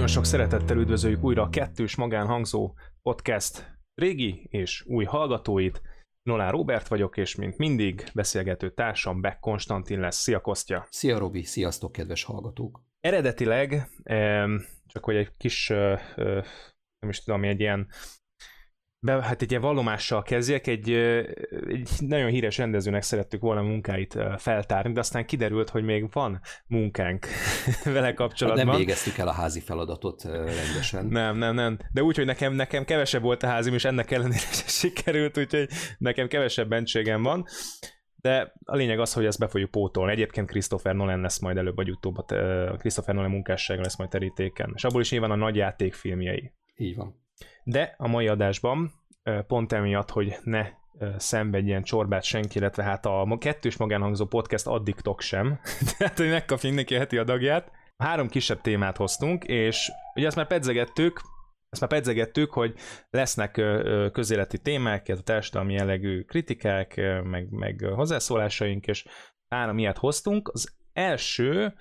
Nagyon sok szeretettel üdvözöljük újra a kettős magánhangzó podcast régi és új hallgatóit. Nolán Robert vagyok, és mint mindig beszélgető társam Beck Konstantin lesz. Szia Kostya! Szia Robi, sziasztok kedves hallgatók! Eredetileg, csak hogy egy kis, nem is tudom, egy ilyen be, hát egy ilyen vallomással kezdjek, egy, egy nagyon híres rendezőnek szerettük volna munkáit feltárni, de aztán kiderült, hogy még van munkánk vele kapcsolatban. Nem végeztük el a házi feladatot rendesen. Nem, nem, nem. De úgy, hogy nekem, nekem kevesebb volt a házim, és ennek ellenére sikerült, úgyhogy nekem kevesebb bentségem van. De a lényeg az, hogy ezt be fogjuk pótolni. Egyébként Christopher Nolan lesz majd előbb vagy utóbb, Christopher Nolan munkássága lesz majd terítéken. És abból is nyilván a nagy játékfilmjei. Így van. De a mai adásban pont emiatt, hogy ne szenvedjen csorbát senki, illetve hát a kettős magánhangzó podcast addiktok sem, tehát hogy megkapja mindenki a heti adagját. Három kisebb témát hoztunk, és ugye ezt már pedzegettük, ezt már pedzegettük, hogy lesznek közéleti témák, ez a társadalmi jellegű kritikák, meg, meg hozzászólásaink, és három ilyet hoztunk. Az első,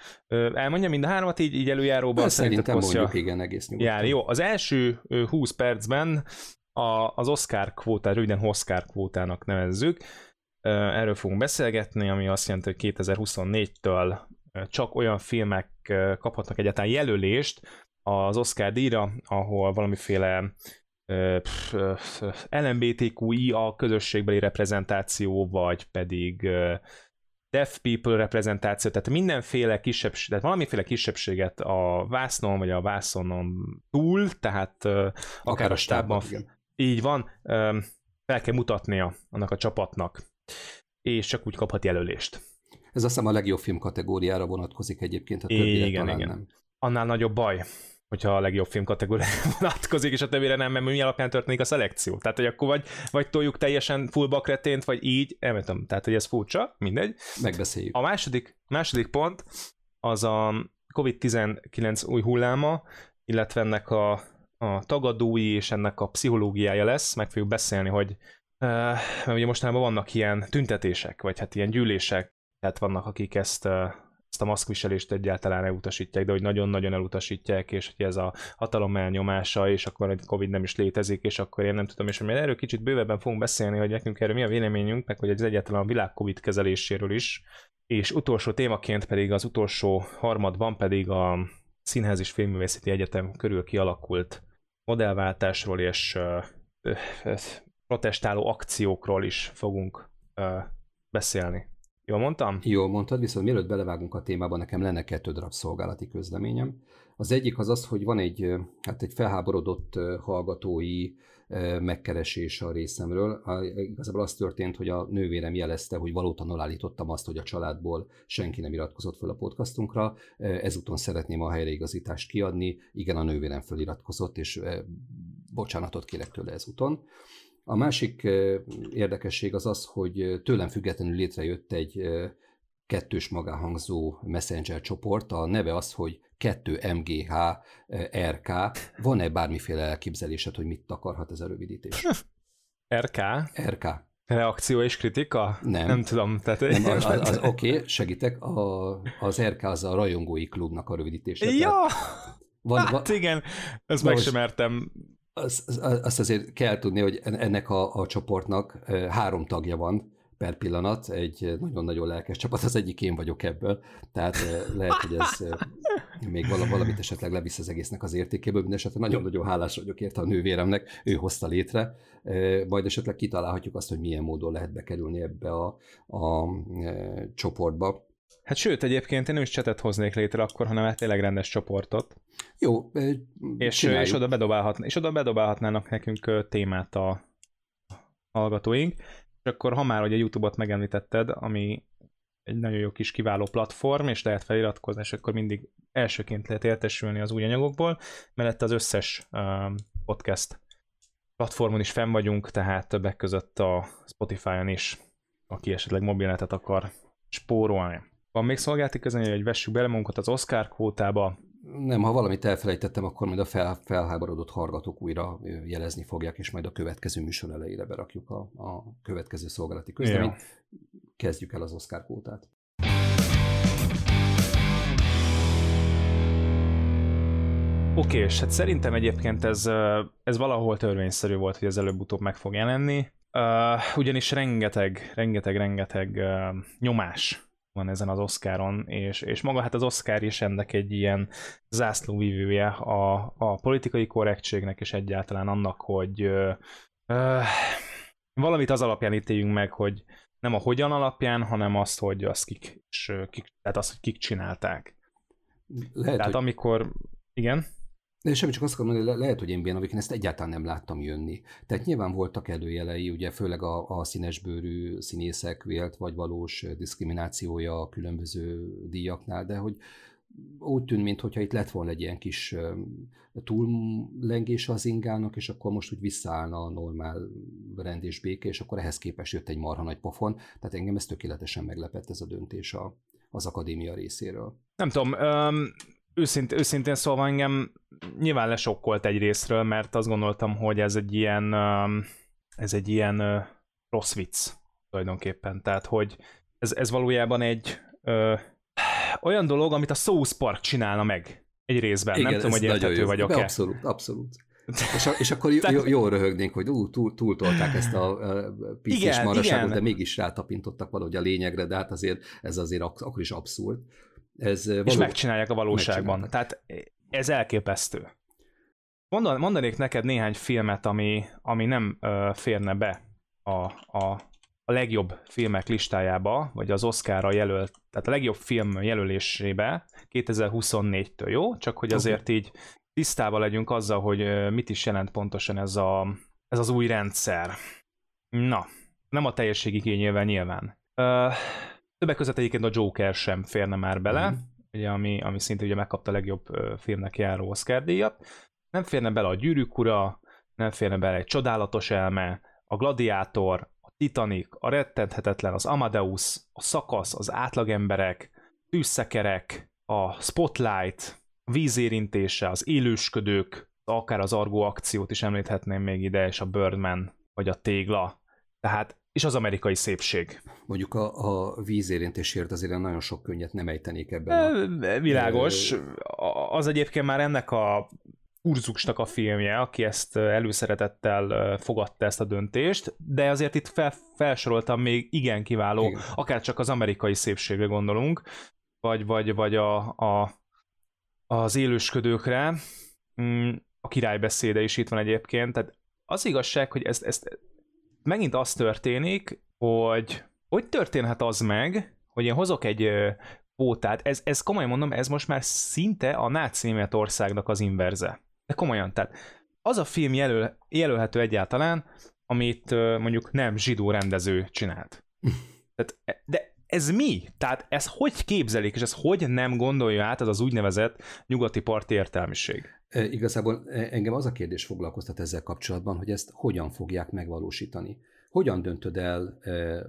elmondja mind a háromat így, így előjáróban. Szerintem mondjuk, igen, egész nyugodtan. Jár, jó, az első 20 percben a, az Oscar kvótát, röviden Oscar kvótának nevezzük. Erről fogunk beszélgetni, ami azt jelenti, hogy 2024-től csak olyan filmek kaphatnak egyáltalán jelölést az Oscar díjra, ahol valamiféle LMBTQI a közösségbeli reprezentáció, vagy pedig deaf people reprezentáció, tehát mindenféle kisebbség, tehát valamiféle kisebbséget a vásznon, vagy a vászonon túl, tehát akár, akár a stábban, így van, fel kell mutatnia annak a csapatnak, és csak úgy kaphat jelölést. Ez azt hiszem a legjobb film kategóriára vonatkozik egyébként, a többire igen, talán igen. nem. Annál nagyobb baj, hogyha a legjobb film kategóriára vonatkozik, és a többire nem, mert mi alapján történik a szelekció. Tehát, hogy akkor vagy, vagy toljuk teljesen full bakretént, vagy így, nem tudom, tehát, hogy ez furcsa, mindegy. Megbeszéljük. A második, második pont az a COVID-19 új hulláma, illetve ennek a a tagadói és ennek a pszichológiája lesz, meg fogjuk beszélni, hogy uh, mert ugye mostanában vannak ilyen tüntetések, vagy hát ilyen gyűlések, tehát vannak, akik ezt, uh, ezt a maszkviselést egyáltalán elutasítják, de hogy nagyon-nagyon elutasítják, és hogy ez a hatalom elnyomása, és akkor egy Covid nem is létezik, és akkor én nem tudom, és hogy erről kicsit bővebben fogunk beszélni, hogy nekünk erről mi a véleményünk, meg hogy ez egyáltalán a világ Covid kezeléséről is, és utolsó témaként pedig az utolsó harmadban pedig a Színház és Filmművészeti Egyetem körül kialakult modellváltásról és protestáló akciókról is fogunk beszélni. Jól mondtam? Jól mondtad, viszont mielőtt belevágunk a témába, nekem lenne kettő darab szolgálati közleményem. Az egyik az az, hogy van egy, hát egy felháborodott hallgatói megkeresés a részemről. Igazából az történt, hogy a nővérem jelezte, hogy valóta állítottam azt, hogy a családból senki nem iratkozott fel a podcastunkra. Ezúton szeretném a helyreigazítást kiadni. Igen, a nővérem feliratkozott, és bocsánatot kérek tőle ezúton. A másik érdekesség az az, hogy tőlem függetlenül létrejött egy kettős magánhangzó messenger csoport. A neve az, hogy 2MGH RK. Van-e bármiféle elképzelésed, hogy mit akarhat ez a rövidítés? RK? RK. Reakció és kritika? Nem. Nem tudom. Tehát... Nem, az, az, az oké, okay, segítek. A, az RK az a rajongói klubnak a rövidítése. Ja! Van, hát van, igen, ezt meg sem mertem azt, azt azért kell tudni, hogy ennek a, a csoportnak három tagja van per pillanat, egy nagyon-nagyon lelkes csapat, az egyik én vagyok ebből, tehát lehet, hogy ez még valamit esetleg levisz az egésznek az értékéből, mindesetre nagyon-nagyon hálás vagyok érte a nővéremnek, ő hozta létre, majd esetleg kitalálhatjuk azt, hogy milyen módon lehet bekerülni ebbe a, a, a csoportba. Hát sőt, egyébként én nem is csetet hoznék létre akkor, hanem egy tényleg rendes csoportot. Jó, és, és, oda bedobálhatná, és oda bedobálhatnának nekünk témát a hallgatóink, és akkor ha már hogy a YouTube-ot megemlítetted, ami egy nagyon jó kis kiváló platform, és lehet feliratkozni, és akkor mindig elsőként lehet értesülni az új anyagokból, mellett az összes um, podcast platformon is fenn vagyunk, tehát többek között a Spotify-on is, aki esetleg mobilnetet akar spórolni. Van még szolgálati közön, hogy vessük bele magunkat az Oscar kvótába, nem, ha valamit elfelejtettem, akkor majd a fel, felháborodott hallgatók újra jelezni fogják, és majd a következő műsor elejére berakjuk a, a következő szolgálati közleményt. Kezdjük el az Oscar Oké, és hát szerintem egyébként ez, ez valahol törvényszerű volt, hogy ez előbb-utóbb meg fog jelenni. Uh, ugyanis rengeteg, rengeteg, rengeteg uh, nyomás van ezen az Oscaron, és, és maga hát az Oscar is ennek egy ilyen zászlóvívője a, a politikai korrektségnek, és egyáltalán annak, hogy uh, uh, valamit az alapján ítéljünk meg, hogy nem a hogyan alapján, hanem azt, hogy azt kik, és, kik tehát azt, hogy kik csinálták. Lehet, tehát hogy... amikor, igen? De semmi csak azt akarom mondani, le- lehet, hogy én én ezt egyáltalán nem láttam jönni. Tehát nyilván voltak előjelei, ugye főleg a, a színesbőrű színészek vélt vagy valós diszkriminációja a különböző díjaknál, de hogy úgy tűnt, mintha itt lett volna egy ilyen kis túllengés az ingának, és akkor most úgy visszaállna a normál rend és béke, és akkor ehhez képest jött egy marha nagy pofon. Tehát engem ez tökéletesen meglepett ez a döntés a, az akadémia részéről. Nem tudom, um, őszint, őszintén szólva engem nyilván lesokkolt egy részről, mert azt gondoltam, hogy ez egy ilyen, ez egy ilyen rossz vicc tulajdonképpen. Tehát, hogy ez, ez valójában egy uh, olyan dolog, amit a South Park csinálna meg egy részben. Igen, Nem tudom, hogy érthető vagyok-e. Abszolút, abszolút. És, a, és akkor jó, jól röhögnénk, hogy ú, túl, túltolták ezt a, a piszis maraságot, de mégis rátapintottak valahogy a lényegre, de hát azért ez azért ak- akkor is abszurd. Ez való... És megcsinálják a valóságban. Megcsinálják. Tehát ez elképesztő. Mondan, mondanék neked néhány filmet, ami, ami nem uh, férne be a, a, a legjobb filmek listájába, vagy az Oscarra jelölt, tehát a legjobb film jelölésébe 2024-től, jó? Csak hogy azért okay. így tisztában legyünk azzal, hogy mit is jelent pontosan ez, a, ez az új rendszer. Na, nem a teljességi igényével nyilván. Uh, többek között egyébként a Joker sem férne már bele, mm. ugye, ami, ami szintén ugye megkapta a legjobb filmnek járó Oscar díjat. Nem férne bele a Gyűrűk ura, nem férne bele egy Csodálatos elme, a Gladiátor, a Titanic, a Rettenthetetlen, az Amadeus, a Szakasz, az Átlagemberek, Tűzszekerek, a Spotlight, a vízérintése, az élősködők, akár az Argo akciót is említhetném még ide, és a Birdman, vagy a Tégla. Tehát és az amerikai szépség. Mondjuk a, a vízérintésért azért nagyon sok könnyet nem ejtenék ebben. A... Világos. Az egyébként már ennek a Urzuksnak a filmje, aki ezt előszeretettel fogadta ezt a döntést, de azért itt fel, felsoroltam még igen kiváló, igen. akár csak az amerikai szépségre gondolunk, vagy, vagy, vagy a, a, az élősködőkre, mm, a királybeszéde is itt van egyébként, tehát az igazság, hogy ezt, ezt megint az történik, hogy hogy történhet az meg, hogy én hozok egy pótát, ez, ez komolyan mondom, ez most már szinte a náci Németországnak az inverze. De komolyan, tehát az a film jelöl, jelölhető egyáltalán, amit mondjuk nem zsidó rendező csinált. Tehát, e, de ez mi? Tehát ez hogy képzelik, és ez hogy nem gondolja át az az úgynevezett nyugati parti értelmiség? Igazából engem az a kérdés foglalkoztat ezzel kapcsolatban, hogy ezt hogyan fogják megvalósítani. Hogyan döntöd el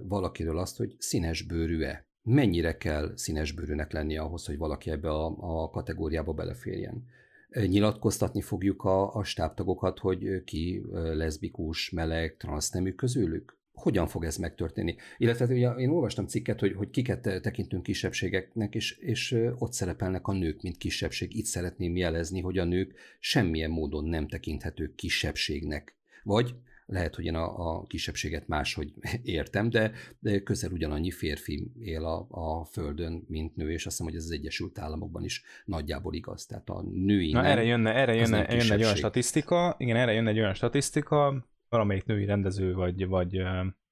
valakiről azt, hogy színes bőrű-e? Mennyire kell színes bőrűnek lennie ahhoz, hogy valaki ebbe a, a kategóriába beleférjen? Nyilatkoztatni fogjuk a, a stábtagokat, hogy ki leszbikus, meleg, transznemű közülük? Hogyan fog ez megtörténni. Illetve ugye én olvastam cikket, hogy, hogy kiket tekintünk kisebbségeknek, és, és ott szerepelnek a nők, mint kisebbség. Itt szeretném jelezni, hogy a nők semmilyen módon nem tekinthetők kisebbségnek. Vagy lehet, hogy én a, a kisebbséget máshogy értem, de, de közel ugyanannyi férfi él a, a Földön, mint nő, és azt hiszem, hogy ez az Egyesült Államokban is nagyjából igaz. Tehát a női Na nem, erre jönne, erre jönne, jönne egy olyan statisztika, igen, erre jönne egy olyan statisztika, valamelyik női rendező, vagy, vagy,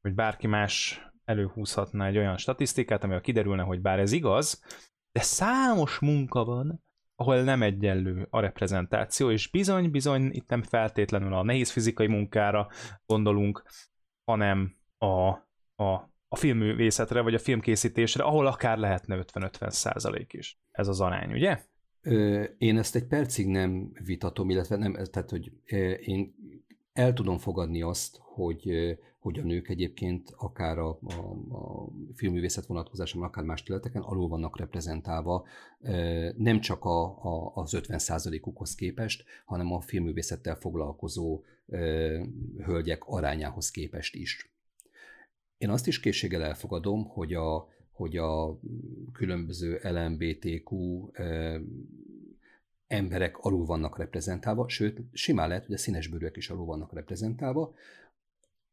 vagy bárki más előhúzhatna egy olyan statisztikát, amivel kiderülne, hogy bár ez igaz, de számos munka van, ahol nem egyenlő a reprezentáció, és bizony-bizony itt nem feltétlenül a nehéz fizikai munkára gondolunk, hanem a, a, a filmművészetre, vagy a filmkészítésre, ahol akár lehetne 50-50 százalék is. Ez az arány, ugye? Én ezt egy percig nem vitatom, illetve nem, tehát, hogy én el tudom fogadni azt, hogy, hogy a nők egyébként akár a, a, a filmművészet vonatkozásában, akár más területeken alul vannak reprezentálva, nem csak a, a, az 50%-ukhoz képest, hanem a filmművészettel foglalkozó hölgyek arányához képest is. Én azt is készséggel elfogadom, hogy a, hogy a különböző LMBTQ emberek alul vannak reprezentálva, sőt, simán lehet, hogy a színesbőrűek is alul vannak reprezentálva.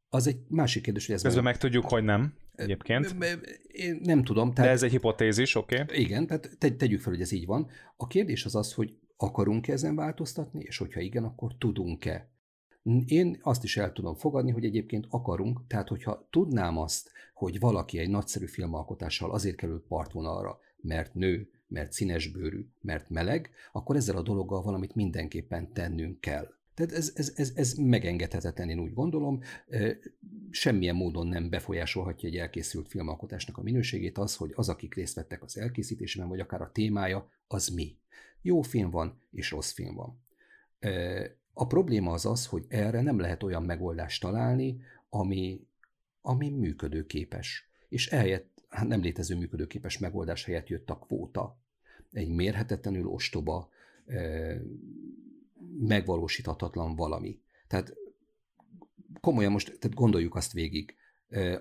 Az egy másik kérdés, hogy ez... Közben meg tudjuk, hogy nem egyébként. Én nem tudom. Tehát, De ez egy hipotézis, oké? Okay. Igen, tehát te, tegyük fel, hogy ez így van. A kérdés az az, hogy akarunk-e ezen változtatni, és hogyha igen, akkor tudunk-e. Én azt is el tudom fogadni, hogy egyébként akarunk, tehát hogyha tudnám azt, hogy valaki egy nagyszerű filmalkotással azért kerül partvonalra, mert nő, mert színesbőrű, mert meleg, akkor ezzel a dologgal valamit mindenképpen tennünk kell. Tehát ez, ez, ez, ez megengedhetetlen, én úgy gondolom. Semmilyen módon nem befolyásolhatja egy elkészült filmalkotásnak a minőségét az, hogy az, akik részt vettek az elkészítésben, vagy akár a témája, az mi. Jó film van, és rossz film van. A probléma az az, hogy erre nem lehet olyan megoldást találni, ami, ami működőképes. És hát nem létező működőképes megoldás helyett jött a kvóta. Egy mérhetetlenül ostoba, megvalósíthatatlan valami. Tehát komolyan most tehát gondoljuk azt végig,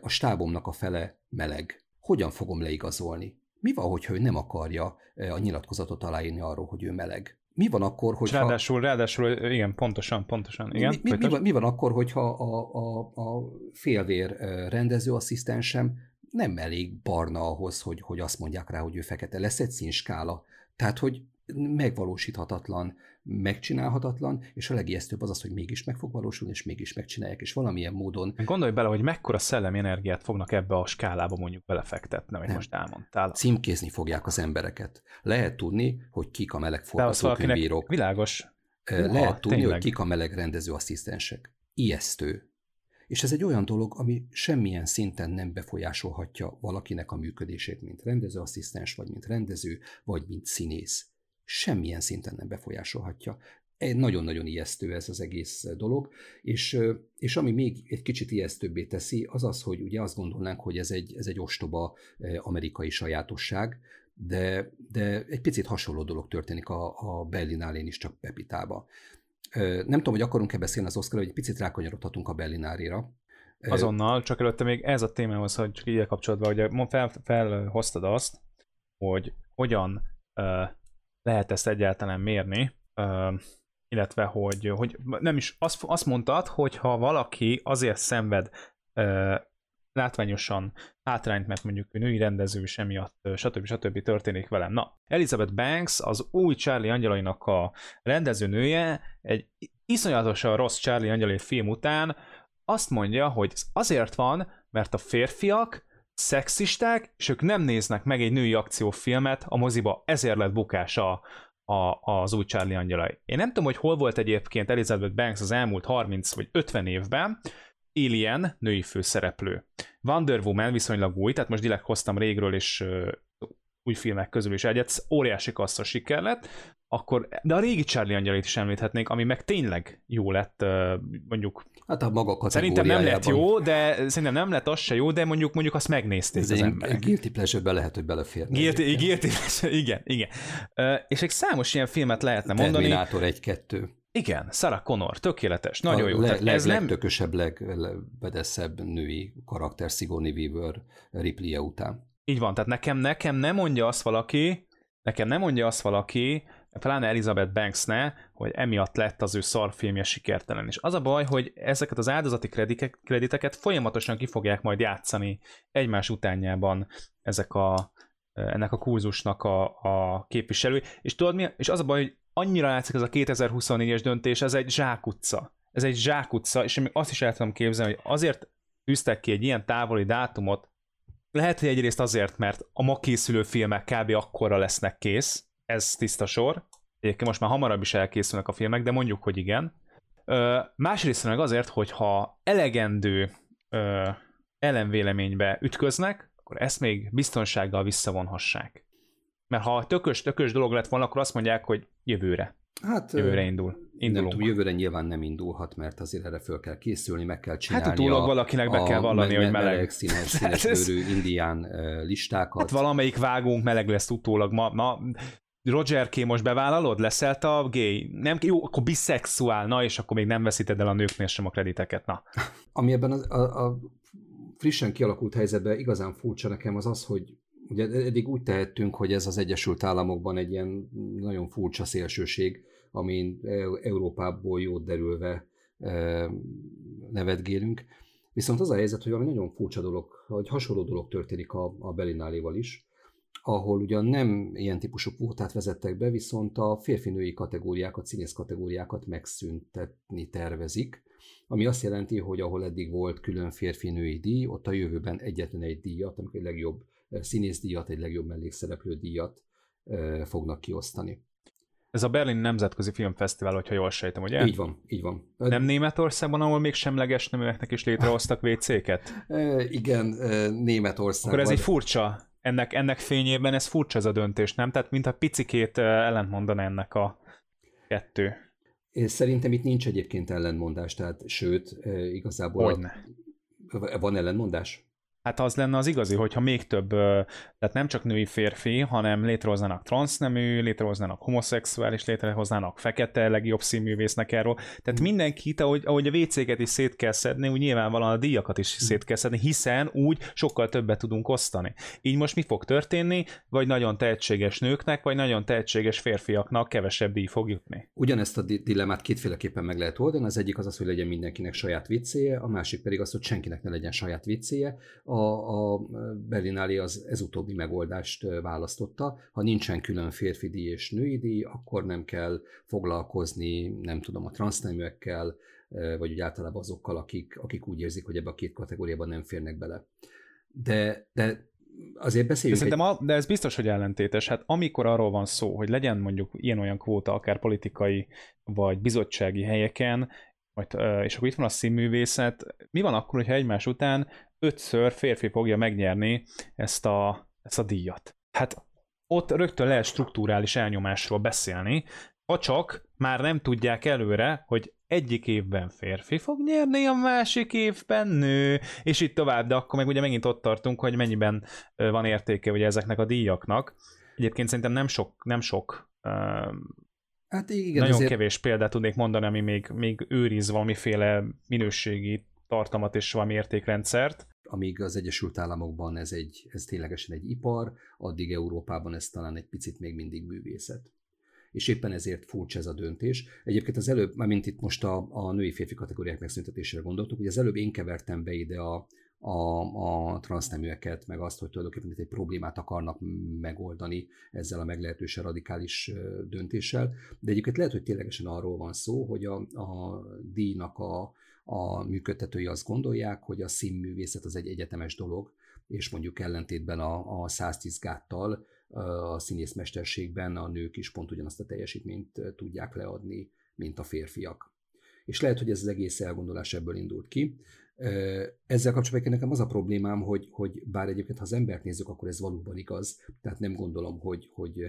a stábomnak a fele meleg. Hogyan fogom leigazolni? Mi van, hogyha ő nem akarja a nyilatkozatot aláírni arról, hogy ő meleg? Mi van akkor, hogy Ráadásul, ráadásul, igen, pontosan, pontosan, igen. Mi, mi, mi, van, mi van akkor, hogyha a, a, a félvér rendezőasszisztensem nem elég barna ahhoz, hogy, hogy azt mondják rá, hogy ő fekete. Lesz egy színskála. Tehát, hogy megvalósíthatatlan, megcsinálhatatlan, és a legijesztőbb az az, hogy mégis meg fog valósulni, és mégis megcsinálják, és valamilyen módon... Gondolj bele, hogy mekkora szellemi energiát fognak ebbe a skálába mondjuk belefektetni, amit Nem. most elmondtál. Címkézni fogják az embereket. Lehet tudni, hogy kik a meleg forgatókönyvírók. Világos. Lehet tudni, tényleg. hogy kik a meleg rendezőasszisztensek. Ijesztő. És ez egy olyan dolog, ami semmilyen szinten nem befolyásolhatja valakinek a működését, mint rendezőasszisztens, vagy mint rendező, vagy mint színész. Semmilyen szinten nem befolyásolhatja. Nagyon-nagyon ijesztő ez az egész dolog, és, és ami még egy kicsit ijesztőbbé teszi, az az, hogy ugye azt gondolnánk, hogy ez egy, ez egy ostoba amerikai sajátosság, de, de egy picit hasonló dolog történik a, a Berlinálén is, csak Pepitába. Nem tudom, hogy akarunk-e beszélni az Oscar, hogy egy picit rákanyarodhatunk a Berlinárira. Azonnal, csak előtte még ez a témához, hogy csak így kapcsolatban, hogy fel, felhoztad azt, hogy hogyan lehet ezt egyáltalán mérni, illetve hogy, hogy nem is azt, azt mondtad, hogy ha valaki azért szenved látványosan hátrányt, mert mondjuk női rendező is emiatt, stb. stb. történik velem. Na, Elizabeth Banks, az új Charlie Angyalainak a rendezőnője, egy iszonyatosan rossz Charlie Angyalai film után azt mondja, hogy azért van, mert a férfiak szexisták, és ők nem néznek meg egy női akciófilmet a moziba, ezért lett bukása a, az új Charlie Angyalai. Én nem tudom, hogy hol volt egyébként Elizabeth Banks az elmúlt 30 vagy 50 évben, Alien női főszereplő. Wonder Woman viszonylag új, tehát most direkt hoztam régről és uh, új filmek közül is egyet, óriási kassza siker lett, akkor, de a régi Charlie Angyalét is említhetnénk, ami meg tényleg jó lett, uh, mondjuk. Hát a maga Szerintem nem lett jó, de szerintem nem lett az se jó, de mondjuk mondjuk azt megnézték Ez az emberek. Guilty pleasure lehet, hogy belefér. Guilty, guilty pleasure, igen, igen. Uh, és egy számos ilyen filmet lehetne mondani. Terminátor 1-2. Igen, Sarah Connor, tökéletes, nagyon a jó. Le, leg, ez legtökösebb, nem... legvedeszebb női karakter Sigourney Weaver ripley után. Így van, tehát nekem, nekem nem mondja azt valaki, nekem nem mondja azt valaki, pláne Elizabeth Banks ne, hogy emiatt lett az ő szarfilmje sikertelen. És az a baj, hogy ezeket az áldozati krediteket folyamatosan ki fogják majd játszani egymás utánjában ezek a, ennek a kurzusnak a, a képviselői. És tudod mi? És az a baj, hogy annyira látszik ez a 2024-es döntés, ez egy zsákutca. Ez egy zsákutca, és én még azt is el tudom képzelni, hogy azért tűztek ki egy ilyen távoli dátumot, lehet, hogy egyrészt azért, mert a ma készülő filmek kb. akkorra lesznek kész, ez tiszta sor. Egyébként most már hamarabb is elkészülnek a filmek, de mondjuk, hogy igen. Ö, másrészt meg azért, hogyha elegendő ö, ellenvéleménybe ütköznek, akkor ezt még biztonsággal visszavonhassák. Mert ha tökös, tökös dolog lett volna, akkor azt mondják, hogy jövőre. Hát, jövőre indul. Indulunk. Nem tudom, jövőre nyilván nem indulhat, mert azért erre föl kell készülni, meg kell csinálni. Hát utólag valakinek be kell vallani, me- hogy meleg. meleg színes, színes bőrű indián listákat. Hát valamelyik vágónk meleg lesz utólag. Ma, ma Roger K. most bevállalod? Leszel a gay? Nem, jó, akkor biszexuál, na, és akkor még nem veszíted el a nőknél sem a krediteket, na. Ami ebben a, a, a frissen kialakult helyzetben igazán furcsa nekem az az, hogy ugye eddig úgy tehettünk, hogy ez az Egyesült Államokban egy ilyen nagyon furcsa szélsőség, amin Európából jót derülve nevetgélünk. Viszont az a helyzet, hogy valami nagyon furcsa dolog, hogy hasonló dolog történik a, a Belináléval is, ahol ugyan nem ilyen típusú kvótát vezettek be, viszont a férfinői kategóriákat, színész kategóriákat megszüntetni tervezik, ami azt jelenti, hogy ahol eddig volt külön férfinői díj, ott a jövőben egyetlen egy díjat, amikor egy legjobb színészdíjat, egy legjobb mellékszereplő díjat fognak kiosztani. Ez a Berlin Nemzetközi Filmfesztivál, hogyha jól sejtem, ugye? Így van, így van. Nem Németországban, ahol még semleges neműeknek is létrehoztak WC-ket? Igen, Németországban. Akkor ez egy furcsa, ennek, ennek fényében ez furcsa ez a döntés, nem? Tehát mint a picikét ellentmondan ennek a kettő. Én szerintem itt nincs egyébként ellentmondás, tehát sőt, igazából... Hogyne. A... Van ellentmondás? Hát az lenne az igazi, hogyha még több, tehát nem csak női férfi, hanem létrehoznának transznemű, létrehoznának homoszexuális, létrehoznának fekete legjobb színművésznek erről. Tehát mm. mindenkit, ahogy, ahogy a WC-ket is szét kell szedni, úgy nyilvánvalóan a díjakat is mm. szét kell szedni, hiszen úgy sokkal többet tudunk osztani. Így most mi fog történni? Vagy nagyon tehetséges nőknek, vagy nagyon tehetséges férfiaknak kevesebb díj fog jutni? Ugyanezt a dilemmát kétféleképpen meg lehet oldani. Az egyik az az, hogy legyen mindenkinek saját viccéje, a másik pedig az, hogy senkinek ne legyen saját viccéje a, a Berlinali az ez utóbbi megoldást választotta. Ha nincsen külön férfi díj és női díj, akkor nem kell foglalkozni, nem tudom, a transzneműekkel, vagy úgy általában azokkal, akik, akik úgy érzik, hogy ebbe a két kategóriában nem férnek bele. De, de azért beszéljünk... De, egy... a, de ez biztos, hogy ellentétes. Hát amikor arról van szó, hogy legyen mondjuk ilyen-olyan kvóta, akár politikai vagy bizottsági helyeken, majd, és akkor itt van a színművészet, mi van akkor, hogyha egymás után ötször férfi fogja megnyerni ezt a, ezt a díjat. Hát ott rögtön lehet struktúrális elnyomásról beszélni, ha csak már nem tudják előre, hogy egyik évben férfi fog nyerni, a másik évben nő, és itt tovább, de akkor meg ugye megint ott tartunk, hogy mennyiben van értéke ugye ezeknek a díjaknak. Egyébként szerintem nem sok, nem sok Hát igen, nagyon azért... kevés példát tudnék mondani, ami még, még őriz valamiféle minőségi tartalmat és valami értékrendszert amíg az Egyesült Államokban ez, egy, ez ténylegesen egy ipar, addig Európában ez talán egy picit még mindig művészet. És éppen ezért furcsa ez a döntés. Egyébként az előbb, mint itt most a, a női-férfi kategóriák megszüntetésére gondoltuk, hogy az előbb én kevertem be ide a, a, a transzneműeket, meg azt, hogy tulajdonképpen itt egy problémát akarnak megoldani ezzel a meglehetősen radikális döntéssel. De egyébként lehet, hogy ténylegesen arról van szó, hogy a, a díjnak a, a működtetői azt gondolják, hogy a színművészet az egy egyetemes dolog, és mondjuk ellentétben a, a 110 gáttal a színészmesterségben a nők is pont ugyanazt a teljesítményt tudják leadni, mint a férfiak. És lehet, hogy ez az egész elgondolás ebből indult ki. Ezzel kapcsolatban nekem az a problémám, hogy, hogy bár egyébként, ha az embert nézzük, akkor ez valóban igaz, tehát nem gondolom, hogy, hogy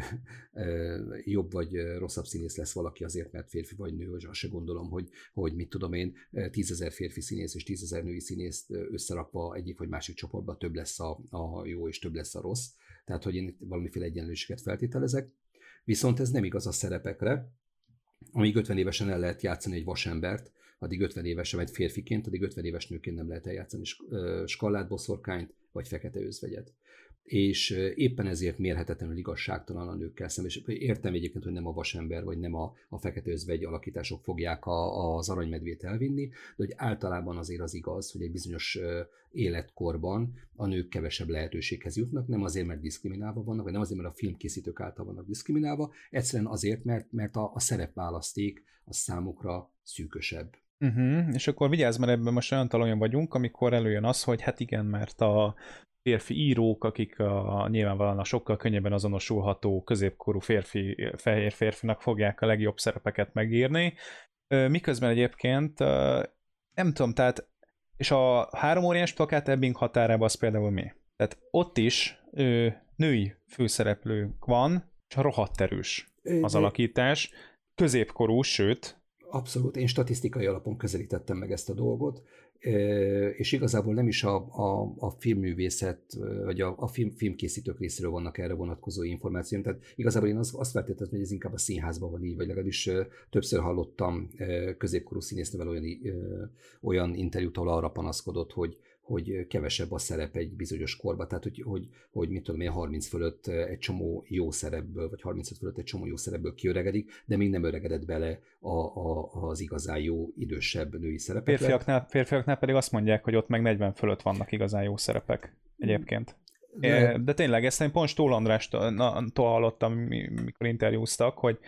jobb vagy rosszabb színész lesz valaki azért, mert férfi vagy nő, vagy azt se gondolom, hogy, hogy mit tudom én, tízezer férfi színész és tízezer női színészt összerakva egyik vagy másik csoportba több lesz a, a jó és több lesz a rossz. Tehát, hogy én valamiféle egyenlőséget feltételezek. Viszont ez nem igaz a szerepekre, amíg 50 évesen el lehet játszani egy vasembert, addig 50 éves vagy férfiként, addig 50 éves nőként nem lehet eljátszani skallát, boszorkányt vagy fekete özvegyet. És éppen ezért mérhetetlenül igazságtalan a nőkkel szemben. És értem egyébként, hogy nem a vasember, vagy nem a, a fekete özvegy alakítások fogják a, az aranymedvét elvinni, de hogy általában azért az igaz, hogy egy bizonyos életkorban a nők kevesebb lehetőséghez jutnak, nem azért, mert diszkriminálva vannak, vagy nem azért, mert a filmkészítők által vannak diszkriminálva, egyszerűen azért, mert, mert a, a szerepválaszték a számukra szűkösebb. Uh-huh. És akkor vigyázz, mert ebben most olyan talajon vagyunk, amikor előjön az, hogy hát igen, mert a férfi írók, akik a, nyilvánvalóan a sokkal könnyebben azonosulható középkorú férfi, fehér férfinak fogják a legjobb szerepeket megírni, miközben egyébként nem tudom, tehát és a három óriás plakát Ebbing határában az például mi? Tehát ott is ö, női főszereplők van, és rohadt erős az alakítás, középkorú, sőt, Abszolút, én statisztikai alapon közelítettem meg ezt a dolgot, és igazából nem is a, a, a filmművészet, vagy a, a film, filmkészítők részéről vannak erre vonatkozó információim. Tehát igazából én azt, azt feltételezem, hogy ez inkább a színházban van így, vagy legalábbis többször hallottam középkorú színésznővel olyan, olyan interjút, ahol arra panaszkodott, hogy, hogy kevesebb a szerep egy bizonyos korba, tehát hogy, hogy, hogy mit tudom én, 30 fölött egy csomó jó szerepből, vagy 35 fölött egy csomó jó szerepből kiöregedik, de még nem öregedett bele a, a, az igazán jó idősebb női szerepek. Férfiaknál, férfiaknál pedig azt mondják, hogy ott meg 40 fölött vannak igazán jó szerepek egyébként. De, de tényleg, ezt én pont Stól Andrástól hallottam, mikor interjúztak, hogy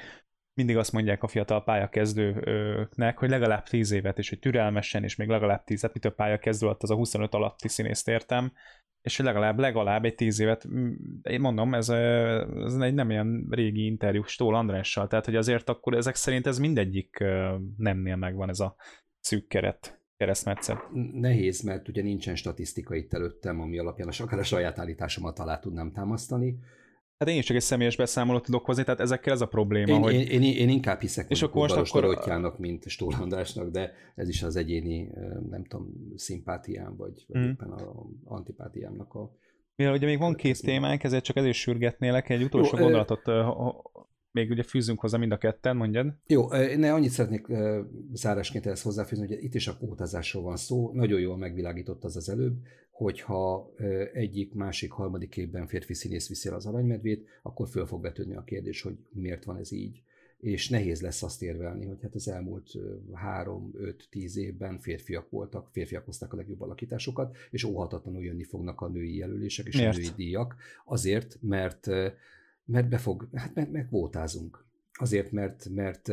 mindig azt mondják a fiatal pályakezdőknek, hogy legalább 10 évet, és hogy türelmesen, és még legalább 10, hát mitől pályakezdő alatt az a 25 alatti színészt értem, és hogy legalább, legalább egy 10 évet, én mondom, ez, ez egy nem ilyen régi interjú Stól Andrással, tehát hogy azért akkor ezek szerint ez mindegyik nemnél megvan ez a szűk keret keresztmetszet. Nehéz, mert ugye nincsen statisztika itt előttem, ami alapján akár a saját állításomat alá tudnám támasztani. Hát én is csak egy személyes beszámolót tudok hozni, tehát ezekkel ez a probléma, én, hogy... Én, én, én inkább hiszek és akkor most akkor... mint Stól Andrásnak, de ez is az egyéni, nem tudom, szimpátiám, vagy, vagy mm. éppen a antipátiámnak a... Mivel ugye még van két témánk, ezért csak ezért sürgetnélek egy utolsó Jó, gondolatot még ugye fűzünk hozzá mind a ketten, mondjad. Jó, ne annyit szeretnék zárásként ezt hozzáfűzni, hogy itt is a kvótázásról van szó. Nagyon jól megvilágított az az előbb, hogyha egyik, másik, harmadik évben férfi színész viszi el az aranymedvét, akkor föl fog vetődni a kérdés, hogy miért van ez így. És nehéz lesz azt érvelni, hogy hát az elmúlt három, öt, tíz évben férfiak voltak, férfiak hozták a legjobb alakításokat, és óhatatlanul jönni fognak a női jelölések és miért? a női díjak. Azért, mert mert befog, hát mert, kvótázunk. Azért, mert, mert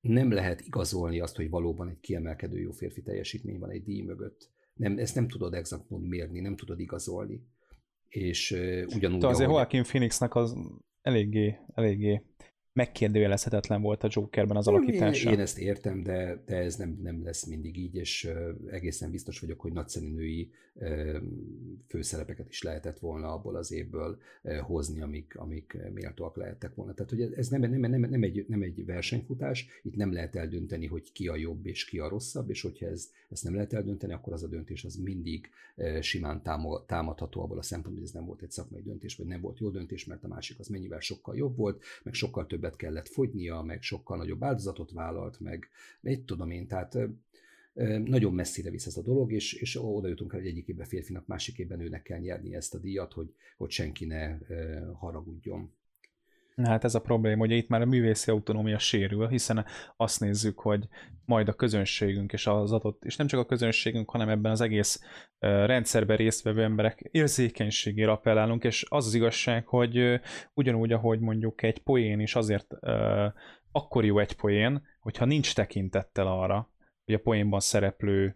nem lehet igazolni azt, hogy valóban egy kiemelkedő jó férfi teljesítmény van egy díj mögött. Nem, ezt nem tudod exakt módon mérni, nem tudod igazolni. És uh, ugyanúgy... De azért ahogy... Joaquin Phoenixnek az eléggé, eléggé megkérdőjelezhetetlen volt a Jokerben az alakítása. Én, én ezt értem, de, de ez nem, nem lesz mindig így, és egészen biztos vagyok, hogy nagyszerű női főszerepeket is lehetett volna abból az évből hozni, amik, amik méltóak lehettek volna. Tehát, hogy ez nem, nem, nem, nem, egy, nem egy versenyfutás, itt nem lehet eldönteni, hogy ki a jobb és ki a rosszabb, és hogyha ez, ezt nem lehet eldönteni, akkor az a döntés az mindig simán támadható abból a szempontból, hogy ez nem volt egy szakmai döntés, vagy nem volt jó döntés, mert a másik az mennyivel sokkal jobb volt, meg sokkal több többet kellett fogynia, meg sokkal nagyobb áldozatot vállalt, meg egy tudom én, tehát nagyon messzire visz ez a dolog, és, és oda jutunk el, hogy egyik férfinak, másik nőnek kell nyerni ezt a díjat, hogy, hogy senki ne haragudjon. Hát ez a probléma, hogy itt már a művészi autonómia sérül, hiszen azt nézzük, hogy majd a közönségünk és az adott, és nem csak a közönségünk, hanem ebben az egész rendszerben résztvevő emberek érzékenységére appellálunk, és az az igazság, hogy ugyanúgy, ahogy mondjuk egy poén is azért akkor jó egy poén, hogyha nincs tekintettel arra, hogy a poénban szereplő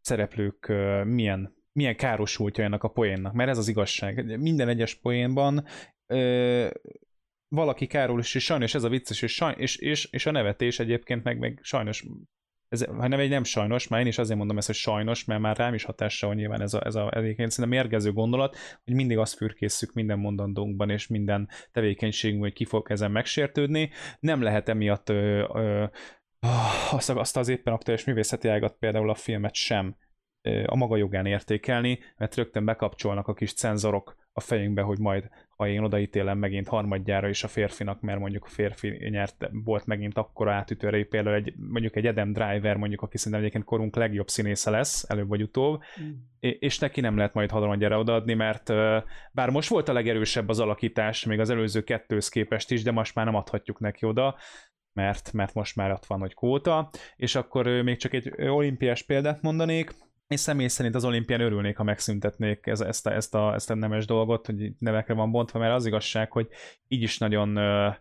szereplők milyen milyen károsultja ennek a poénnak, mert ez az igazság. Minden egyes poénban valaki kárul, és sajnos ez a vicces, és, saj, és, és, és a nevetés egyébként meg, meg sajnos ez, ha nem egy nem sajnos, már én is azért mondom ezt, hogy sajnos, mert már rám is hatással van nyilván ez a, ez a egyébként szerintem mérgező gondolat, hogy mindig azt fürkészük minden mondandónkban és minden tevékenységünk, hogy ki fog ezen megsértődni. Nem lehet emiatt ö, ö, azt, azt az éppen aktuális művészeti ágat, például a filmet sem a maga jogán értékelni, mert rögtön bekapcsolnak a kis cenzorok a fejünkbe, hogy majd ha én odaítélem megint harmadjára is a férfinak, mert mondjuk a férfi nyert, volt megint akkora átütőre, például egy, mondjuk egy Adam Driver, mondjuk, aki szerintem egyébként korunk legjobb színésze lesz, előbb vagy utóbb, mm. és neki nem lehet majd harmadjára odaadni, mert bár most volt a legerősebb az alakítás, még az előző kettőz képest is, de most már nem adhatjuk neki oda, mert, mert most már ott van, hogy kóta, és akkor még csak egy olimpiás példát mondanék, és személy szerint az olimpián örülnék, ha megszüntetnék ez, ezt, a, ezt, a, ezt a nemes dolgot, hogy nevekre van bontva, mert az igazság, hogy így is nagyon uh,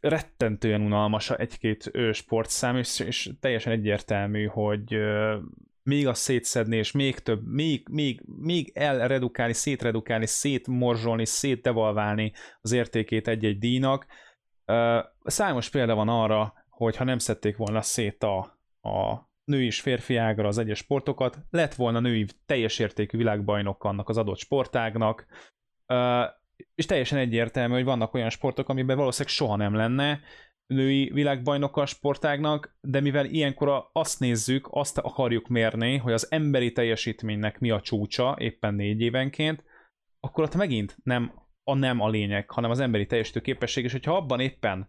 rettentően unalmas egy-két sportszám, és, és teljesen egyértelmű, hogy uh, még azt szétszedni, és még több, még, még, még elredukálni, szétredukálni, szétmorzsolni, szétdevalválni az értékét egy-egy díjnak. Uh, számos példa van arra, hogy ha nem szedték volna szét a, a női és férfi ágra az egyes sportokat, lett volna női teljes értékű világbajnok annak az adott sportágnak, és teljesen egyértelmű, hogy vannak olyan sportok, amiben valószínűleg soha nem lenne női világbajnoka a sportágnak, de mivel ilyenkor azt nézzük, azt akarjuk mérni, hogy az emberi teljesítménynek mi a csúcsa éppen négy évenként, akkor ott megint nem a nem a lényeg, hanem az emberi teljesítő képesség, és hogyha abban éppen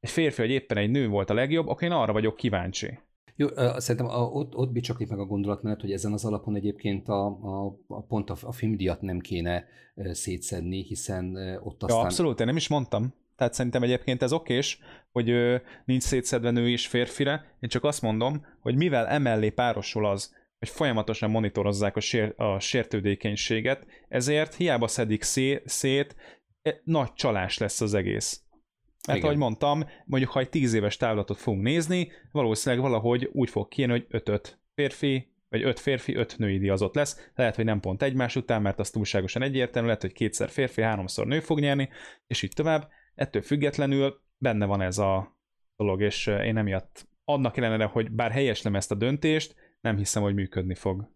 egy férfi vagy éppen egy nő volt a legjobb, akkor én arra vagyok kíváncsi Jó, szerintem a, ott, ott bicsaklik meg a gondolatmenet, hogy ezen az alapon egyébként a, a, a pont a, a filmdiat nem kéne szétszedni, hiszen ott aztán... Ja, abszolút, én nem is mondtam. Tehát szerintem egyébként ez okés, hogy ö, nincs szétszedve nő és férfire. Én csak azt mondom, hogy mivel emellé párosul az, hogy folyamatosan monitorozzák a, sér, a sértődékenységet, ezért hiába szedik szé, szét, e, nagy csalás lesz az egész. Mert Igen. ahogy mondtam, mondjuk ha egy tíz éves távlatot fogunk nézni, valószínűleg valahogy úgy fog kijönni, hogy ötöt férfi, vagy öt férfi, öt női díjazott lesz. Lehet, hogy nem pont egymás után, mert az túlságosan egyértelmű, lehet, hogy kétszer férfi, háromszor nő fog nyerni, és így tovább. Ettől függetlenül benne van ez a dolog, és én emiatt annak ellenére, hogy bár helyeslem ezt a döntést, nem hiszem, hogy működni fog.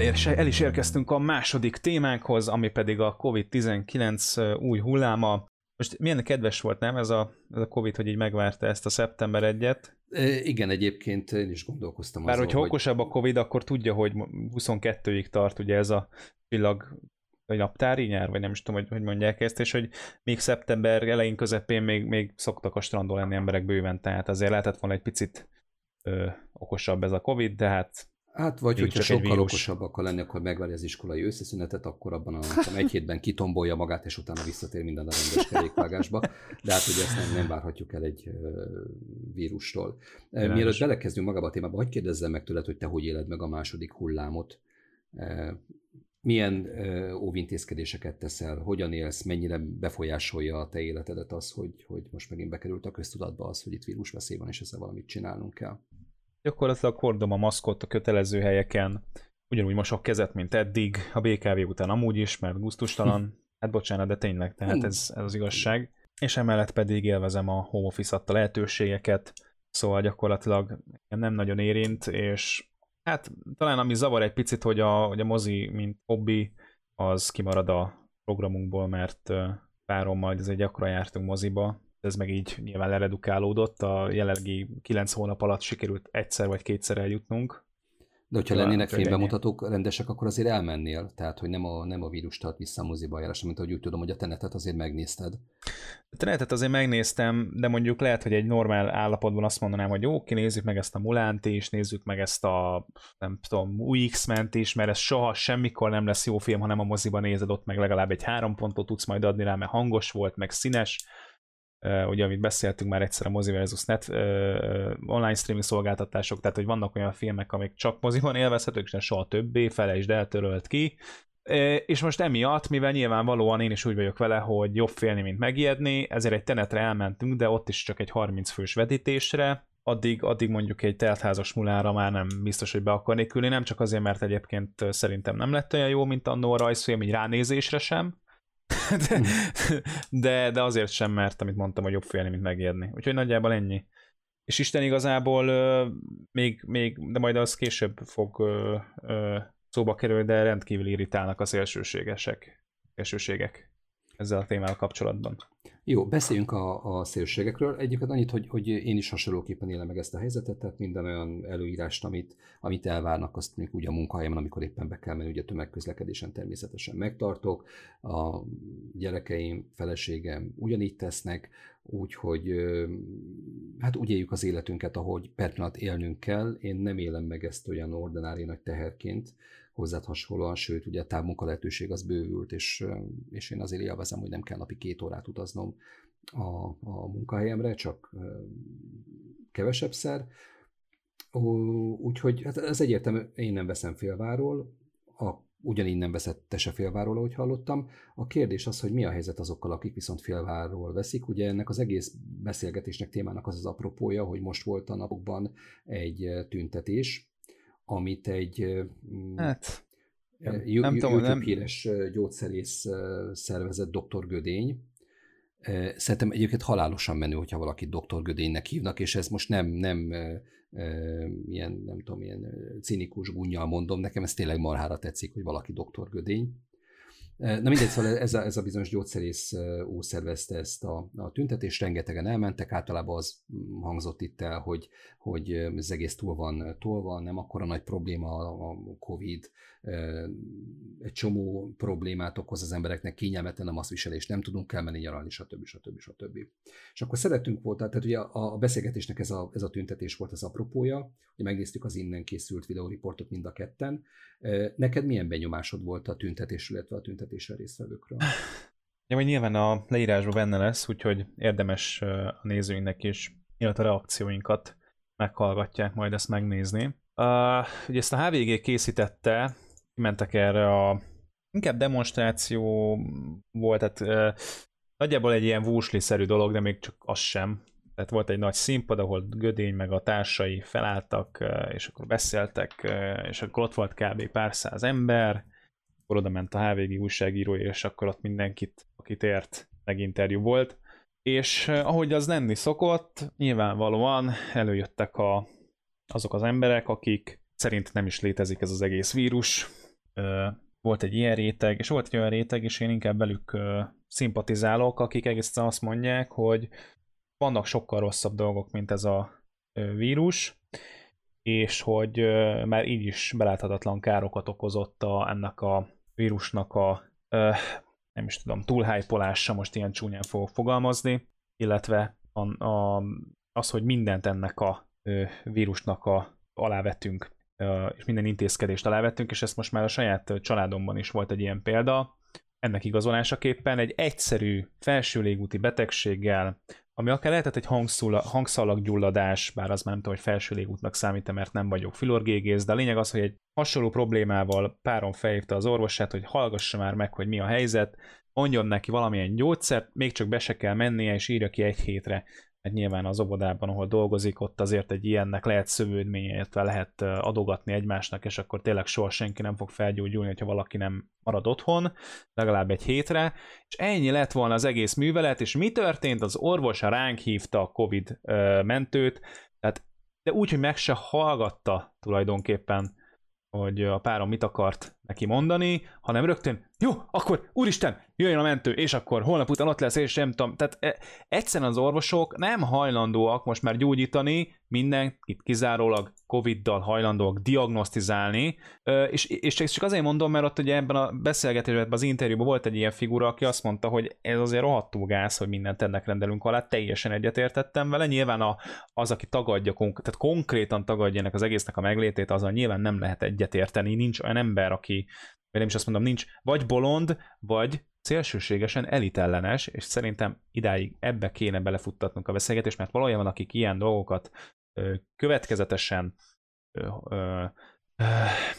El, el is érkeztünk a második témánkhoz, ami pedig a COVID-19 új hulláma. Most milyen kedves volt, nem ez a, ez a Covid, hogy így megvárta ezt a szeptember egyet? Igen, egyébként én is gondolkoztam Bár azon, hogyha hogy... okosabb a Covid, akkor tudja, hogy 22-ig tart ugye ez a csillag vagy naptári nyár, vagy nem is tudom, hogy, hogy mondják ezt, és hogy még szeptember elején közepén még, még szoktak a strandon lenni emberek bőven, tehát azért lehetett volna egy picit ö, okosabb ez a Covid, de hát Hát vagy hogyha sokkal okosabb akar lenni, akkor megvárja az iskolai összeszünetet, akkor abban a tudom, egy hétben kitombolja magát, és utána visszatér minden a rendes kerékvágásba. De hát ugye ezt nem, nem várhatjuk el egy uh, vírustól. Uh, mielőtt belekezdünk magába a témába, hogy kérdezzem meg tőled, hogy te hogy éled meg a második hullámot? Uh, milyen uh, óvintézkedéseket teszel, hogyan élsz, mennyire befolyásolja a te életedet az, hogy, hogy most megint bekerült a köztudatba az, hogy itt vírusveszély van, és ezzel valamit csinálnunk kell? Gyakorlatilag hordom a maszkot a kötelező helyeken, ugyanúgy mosok kezet, mint eddig, a BKV után amúgy is, mert gusztustalan. Hát bocsánat, de tényleg, tehát ez, ez az igazság. És emellett pedig élvezem a home office adta lehetőségeket, szóval gyakorlatilag nem nagyon érint, és hát talán ami zavar egy picit, hogy a, hogy a mozi, mint hobbi, az kimarad a programunkból, mert párommal egy gyakran jártunk moziba, ez meg így nyilván leredukálódott, a jelenlegi 9 hónap alatt sikerült egyszer vagy kétszer eljutnunk. De hogyha lennének filmbemutatók rendesek, akkor azért elmennél, tehát hogy nem a, nem a vírus tart vissza a moziba járásra, mint ahogy úgy tudom, hogy a tenetet azért megnézted. A tenetet azért megnéztem, de mondjuk lehet, hogy egy normál állapotban azt mondanám, hogy jó, nézzük meg ezt a Mulánt is, nézzük meg ezt a, nem tudom, új X-ment is, mert ez soha semmikor nem lesz jó film, hanem a moziban nézed, ott meg legalább egy három pontot tudsz majd adni rá, mert hangos volt, meg színes, uh, ugye, amit beszéltünk már egyszer a Mozi versus Net uh, online streaming szolgáltatások, tehát hogy vannak olyan filmek, amik csak moziban élvezhetők, és soha többé, fele is eltörölt ki, uh, és most emiatt, mivel nyilvánvalóan én is úgy vagyok vele, hogy jobb félni, mint megijedni, ezért egy tenetre elmentünk, de ott is csak egy 30 fős vetítésre, addig, addig mondjuk egy teltházas mulára már nem biztos, hogy be akarnék ülni, nem csak azért, mert egyébként szerintem nem lett olyan jó, mint annó a rajzfilm, így ránézésre sem, de, de, de azért sem, mert amit mondtam, hogy jobb félni, mint megijedni. Úgyhogy nagyjából ennyi. És Isten igazából még, még, de majd az később fog ö, ö, szóba kerülni, de rendkívül irritálnak a szélsőségesek, szélsőségek ezzel a témával kapcsolatban. Jó, beszéljünk a, a szélségekről. Egyébként annyit, hogy, hogy én is hasonlóképpen élem meg ezt a helyzetet, tehát minden olyan előírást, amit, amit elvárnak, azt még úgy a munkahelyemen, amikor éppen be kell menni, ugye tömegközlekedésen természetesen megtartok. A gyerekeim, feleségem ugyanígy tesznek, úgyhogy hát úgy éljük az életünket, ahogy per élnünk kell. Én nem élem meg ezt olyan ordinári nagy teherként, hozzád hasonlóan, sőt, ugye a távmunka lehetőség az bővült, és, és én azért élvezem, hogy nem kell napi két órát utaznom a, a munkahelyemre, csak kevesebb szer. Úgyhogy hát ez egyértelmű, én nem veszem félváról, a, ugyanígy nem veszett te se félváról, ahogy hallottam. A kérdés az, hogy mi a helyzet azokkal, akik viszont félváról veszik. Ugye ennek az egész beszélgetésnek témának az az apropója, hogy most volt a napokban egy tüntetés, amit egy hát, nem YouTube tudom, nem... híres gyógyszerész szervezet Dr. Gödény, Szerintem egyébként halálosan menő, hogyha valakit Dr. Gödénynek hívnak, és ez most nem, nem ilyen, nem tudom, ilyen cinikus gunnyal mondom, nekem ez tényleg marhára tetszik, hogy valaki Dr. Gödény. Na mindegy, szóval ez a, ez a bizonyos gyógyszerész úr ezt a, a tüntetést, rengetegen elmentek, általában az hangzott itt el, hogy, hogy ez egész túl van tolva, nem akkora nagy probléma a Covid, egy csomó problémát okoz az embereknek, kényelmetlen a maszviselés, nem tudunk elmenni nyaralni, stb. stb. stb. És akkor szeretünk volt, tehát ugye a, beszélgetésnek ez a, ez a tüntetés volt az apropója, hogy megnéztük az innen készült videóriportot mind a ketten. Neked milyen benyomásod volt a tüntetésről, illetve a tüntetésre résztvevőkről? Ja, hogy nyilván a leírásban benne lesz, úgyhogy érdemes a nézőinknek is, illetve a reakcióinkat meghallgatják majd ezt megnézni. Uh, ugye ezt a HVG készítette, mentek erre a inkább demonstráció volt, tehát uh, nagyjából egy ilyen vúsli-szerű dolog, de még csak az sem. Tehát volt egy nagy színpad, ahol Gödény meg a társai felálltak, és akkor beszéltek, és akkor ott volt kb. pár száz ember, akkor oda ment a HVG újságíró, és akkor ott mindenkit, akit ért, meginterjú volt. És ahogy az lenni szokott, nyilvánvalóan előjöttek a, azok az emberek, akik szerint nem is létezik ez az egész vírus. Volt egy ilyen réteg, és volt egy olyan réteg, és én inkább velük szimpatizálok, akik egészen azt mondják, hogy vannak sokkal rosszabb dolgok, mint ez a vírus, és hogy már így is beláthatatlan károkat okozott a, ennek a vírusnak a nem is tudom, túlhájpolása, most ilyen csúnyán fogok fogalmazni, illetve a, a, az, hogy mindent ennek a vírusnak a, alávettünk, és minden intézkedést alávettünk, és ezt most már a saját családomban is volt egy ilyen példa, ennek igazolásaképpen egy egyszerű felső légúti betegséggel, ami akár lehetett egy hangszalaggyulladás, bár az már nem tudom, hogy felső légútnak számít mert nem vagyok filorgégész, de a lényeg az, hogy egy hasonló problémával páron felhívta az orvosát, hogy hallgassa már meg, hogy mi a helyzet, mondjon neki valamilyen gyógyszert, még csak be se kell mennie, és írja ki egy hétre mert nyilván az óvodában, ahol dolgozik, ott azért egy ilyennek lehet szövődménye, illetve lehet adogatni egymásnak, és akkor tényleg soha senki nem fog felgyógyulni, hogyha valaki nem marad otthon, legalább egy hétre, és ennyi lett volna az egész művelet, és mi történt? Az orvos ránk hívta a Covid mentőt, tehát de úgy, hogy meg se hallgatta tulajdonképpen hogy a párom mit akart neki mondani, hanem rögtön, jó, akkor úristen, jöjjön a mentő, és akkor holnap után ott lesz, és nem tudom. Tehát e, egyszerűen az orvosok nem hajlandóak most már gyógyítani, mindenkit kizárólag Covid-dal hajlandóak diagnosztizálni, és, és csak azért mondom, mert ott ugye ebben a beszélgetésben, az interjúban volt egy ilyen figura, aki azt mondta, hogy ez azért rohadtul gáz, hogy mindent ennek rendelünk alá, teljesen egyetértettem vele, nyilván a, az, aki tagadja, tehát konkrétan tagadja ennek az egésznek a meglétét, azzal nyilván nem lehet egyetérteni, nincs olyan ember, aki vagy nem is azt mondom, nincs vagy bolond, vagy szélsőségesen elitellenes, és szerintem idáig ebbe kéne belefuttatnunk a beszélgetést, mert valójában akik ilyen dolgokat ö, következetesen ö, ö, ö,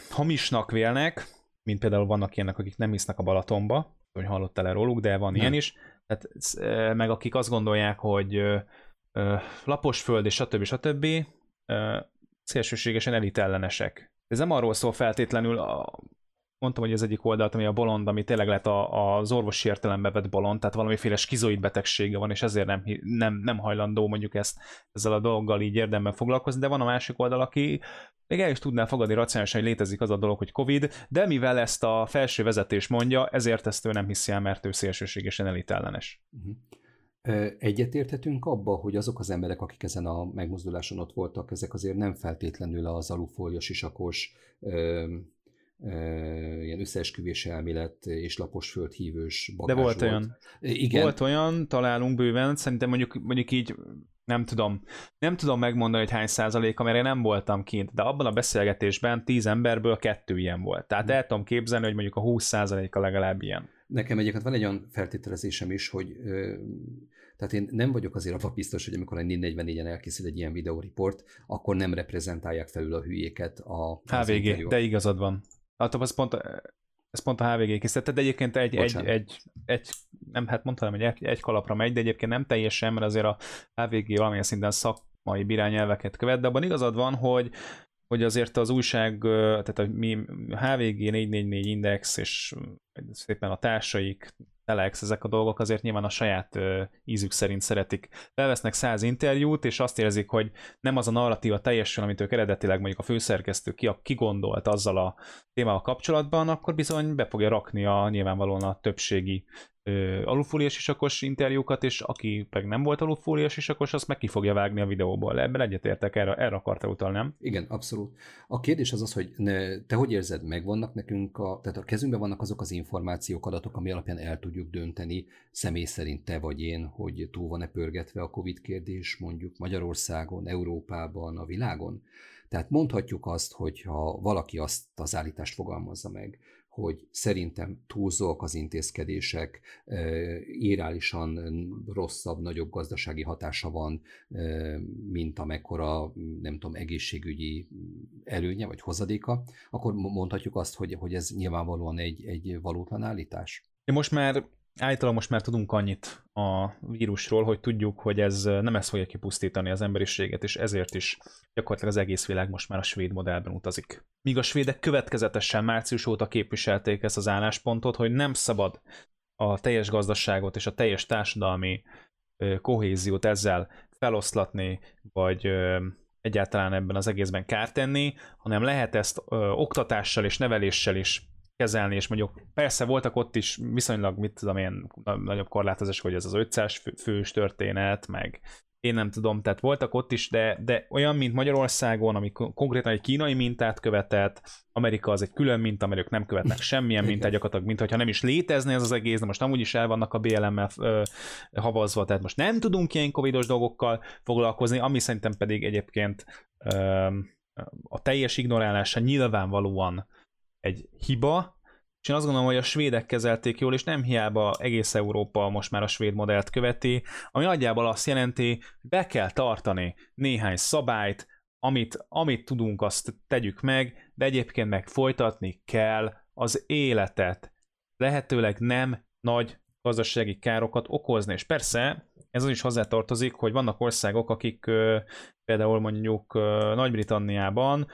hamisnak vélnek, mint például vannak ilyenek, akik nem hisznek a Balatonba, hogy hallottál -e róluk, de van nem. ilyen is, tehát, meg akik azt gondolják, hogy ö, ö, lapos föld és stb. stb. Ö, szélsőségesen elitellenesek. Ez nem arról szól feltétlenül, a, mondtam, hogy ez egyik oldalt, ami a bolond, ami tényleg lett a, az orvosi értelembe vett bolond, tehát valamiféle skizoid betegsége van, és ezért nem, nem, nem hajlandó mondjuk ezt ezzel a dologgal így érdemben foglalkozni, de van a másik oldal, aki még el is tudná fogadni racionálisan, hogy létezik az a dolog, hogy Covid, de mivel ezt a felső vezetés mondja, ezért ezt ő nem hiszi el, mert ő szélsőségesen elitellenes. Uh-huh. Egyetérthetünk abba, hogy azok az emberek, akik ezen a megmozduláson ott voltak, ezek azért nem feltétlenül az alufólia sisakos ilyen összeesküvés elmélet és lapos földhívős De volt, volt olyan. Igen. Volt olyan, találunk bőven, szerintem mondjuk, mondjuk így nem tudom, nem tudom megmondani, hogy hány százaléka, mert én nem voltam kint, de abban a beszélgetésben tíz emberből kettő ilyen volt. Tehát hmm. el tudom képzelni, hogy mondjuk a 20 százaléka legalább ilyen. Nekem egyébként van egy olyan feltételezésem is, hogy tehát én nem vagyok azért abban biztos, hogy amikor a 44-en elkészít egy ilyen videóriport, akkor nem reprezentálják felül a hülyéket a HVG, de igazad van. Hát az pont, ez pont a HVG készítette, de egyébként egy, egy, egy, egy, nem, hát mondhatom, hogy egy, egy kalapra megy, de egyébként nem teljesen, mert azért a HVG valamilyen szinten szakmai birányelveket követ, de abban igazad van, hogy hogy azért az újság, tehát a mi HVG 444 Index és szépen a társaik telex, ezek a dolgok azért nyilván a saját ö, ízük szerint szeretik. Felvesznek száz interjút, és azt érzik, hogy nem az a narratíva teljesen, amit ők eredetileg mondjuk a főszerkesztő ki, kigondolt azzal a témával kapcsolatban, akkor bizony be fogja rakni a nyilvánvalóan a többségi alufóliás isakos interjúkat, és aki meg nem volt alufóliás isakos, azt meg ki fogja vágni a videóból. Ebben egyetértek, erre, erre akarta utalni, nem? Igen, abszolút. A kérdés az az, hogy ne, te hogy érzed, megvannak nekünk, a, tehát a kezünkben vannak azok az információk, adatok, ami alapján el tudjuk dönteni személy szerint te vagy én, hogy túl van-e pörgetve a Covid kérdés mondjuk Magyarországon, Európában, a világon? Tehát mondhatjuk azt, hogy ha valaki azt az állítást fogalmazza meg, hogy szerintem túlzóak az intézkedések, írálisan rosszabb, nagyobb gazdasági hatása van, mint amekkora, nem tudom, egészségügyi előnye vagy hozadéka, akkor mondhatjuk azt, hogy, hogy ez nyilvánvalóan egy, egy valótlan állítás. Most már Állítólag most már tudunk annyit a vírusról, hogy tudjuk, hogy ez nem ez fogja kipusztítani az emberiséget, és ezért is gyakorlatilag az egész világ most már a svéd modellben utazik. Míg a svédek következetesen március óta képviselték ezt az álláspontot, hogy nem szabad a teljes gazdaságot és a teljes társadalmi kohéziót ezzel feloszlatni, vagy egyáltalán ebben az egészben kárt tenni, hanem lehet ezt oktatással és neveléssel is kezelni, és mondjuk persze voltak ott is viszonylag, mit tudom én, nagyobb korlátozás, hogy ez az 500 fős történet, meg én nem tudom, tehát voltak ott is, de, de olyan, mint Magyarországon, ami konkrétan egy kínai mintát követett, Amerika az egy külön minta, mert ők nem követnek semmilyen mintát, gyakorlatilag, mint hogyha nem is létezne ez az egész, de most amúgy is el vannak a BLM-mel havazva, tehát most nem tudunk ilyen covidos dolgokkal foglalkozni, ami szerintem pedig egyébként ö, a teljes ignorálása nyilvánvalóan egy hiba, és én azt gondolom, hogy a svédek kezelték jól, és nem hiába egész Európa most már a svéd modellt követi, ami nagyjából azt jelenti, hogy be kell tartani néhány szabályt, amit, amit tudunk, azt tegyük meg, de egyébként meg folytatni kell az életet. Lehetőleg nem nagy gazdasági károkat okozni. És persze ez az is hozzátartozik, hogy vannak országok, akik például mondjuk Nagy-Britanniában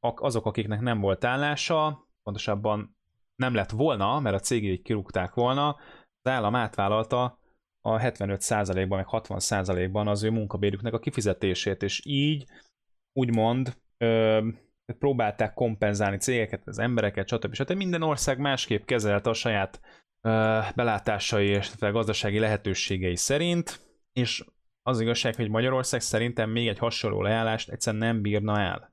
azok, akiknek nem volt állása, pontosabban nem lett volna, mert a cégéig kirúgták volna, az állam átvállalta a 75%-ban, meg 60%-ban az ő munkabérüknek a kifizetését, és így úgymond ö, próbálták kompenzálni cégeket, az embereket, stb. stb. Minden ország másképp kezelte a saját ö, belátásai és a gazdasági lehetőségei szerint, és az igazság, hogy Magyarország szerintem még egy hasonló leállást egyszerűen nem bírna el.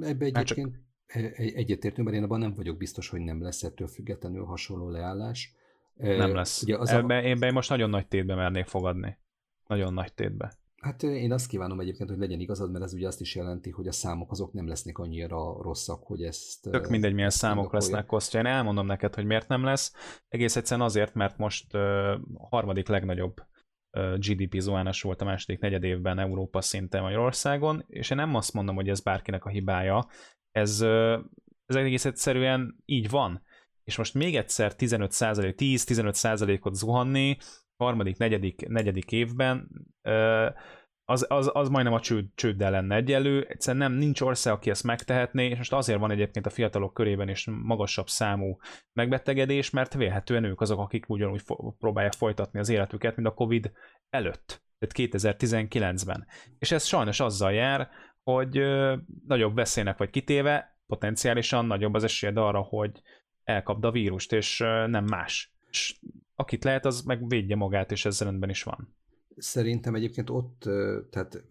Ebbe egyébként Egyetértünk, mert én abban nem vagyok biztos, hogy nem lesz ettől függetlenül hasonló leállás. Nem lesz. Ugye az Ebben, a... én most nagyon nagy tétbe mernék fogadni. Nagyon nagy tétbe. Hát én azt kívánom egyébként, hogy legyen igazad, mert ez ugye azt is jelenti, hogy a számok azok nem lesznek annyira rosszak, hogy ezt... Tök mindegy, milyen számok lesznek, Kostya. Én elmondom neked, hogy miért nem lesz. Egész egyszerűen azért, mert most a harmadik legnagyobb GDP zuhánás volt a második negyed évben Európa szinten Magyarországon, és én nem azt mondom, hogy ez bárkinek a hibája, ez, ez egész egyszerűen így van. És most még egyszer 15% 10-15%-ot zuhanni harmadik, negyedik, negyedik évben, az, az, az majdnem a csőd, csőddel lenne egyelő. Egyszerűen nem, nincs ország, aki ezt megtehetné, és most azért van egyébként a fiatalok körében is magasabb számú megbetegedés, mert vélhetően ők azok, akik ugyanúgy fo- próbálják folytatni az életüket, mint a Covid előtt, tehát 2019-ben. És ez sajnos azzal jár, hogy nagyobb veszélynek vagy kitéve, potenciálisan nagyobb az esélyed arra, hogy elkapd a vírust, és nem más. És akit lehet, az meg védje magát, és ez rendben is van. Szerintem egyébként ott, tehát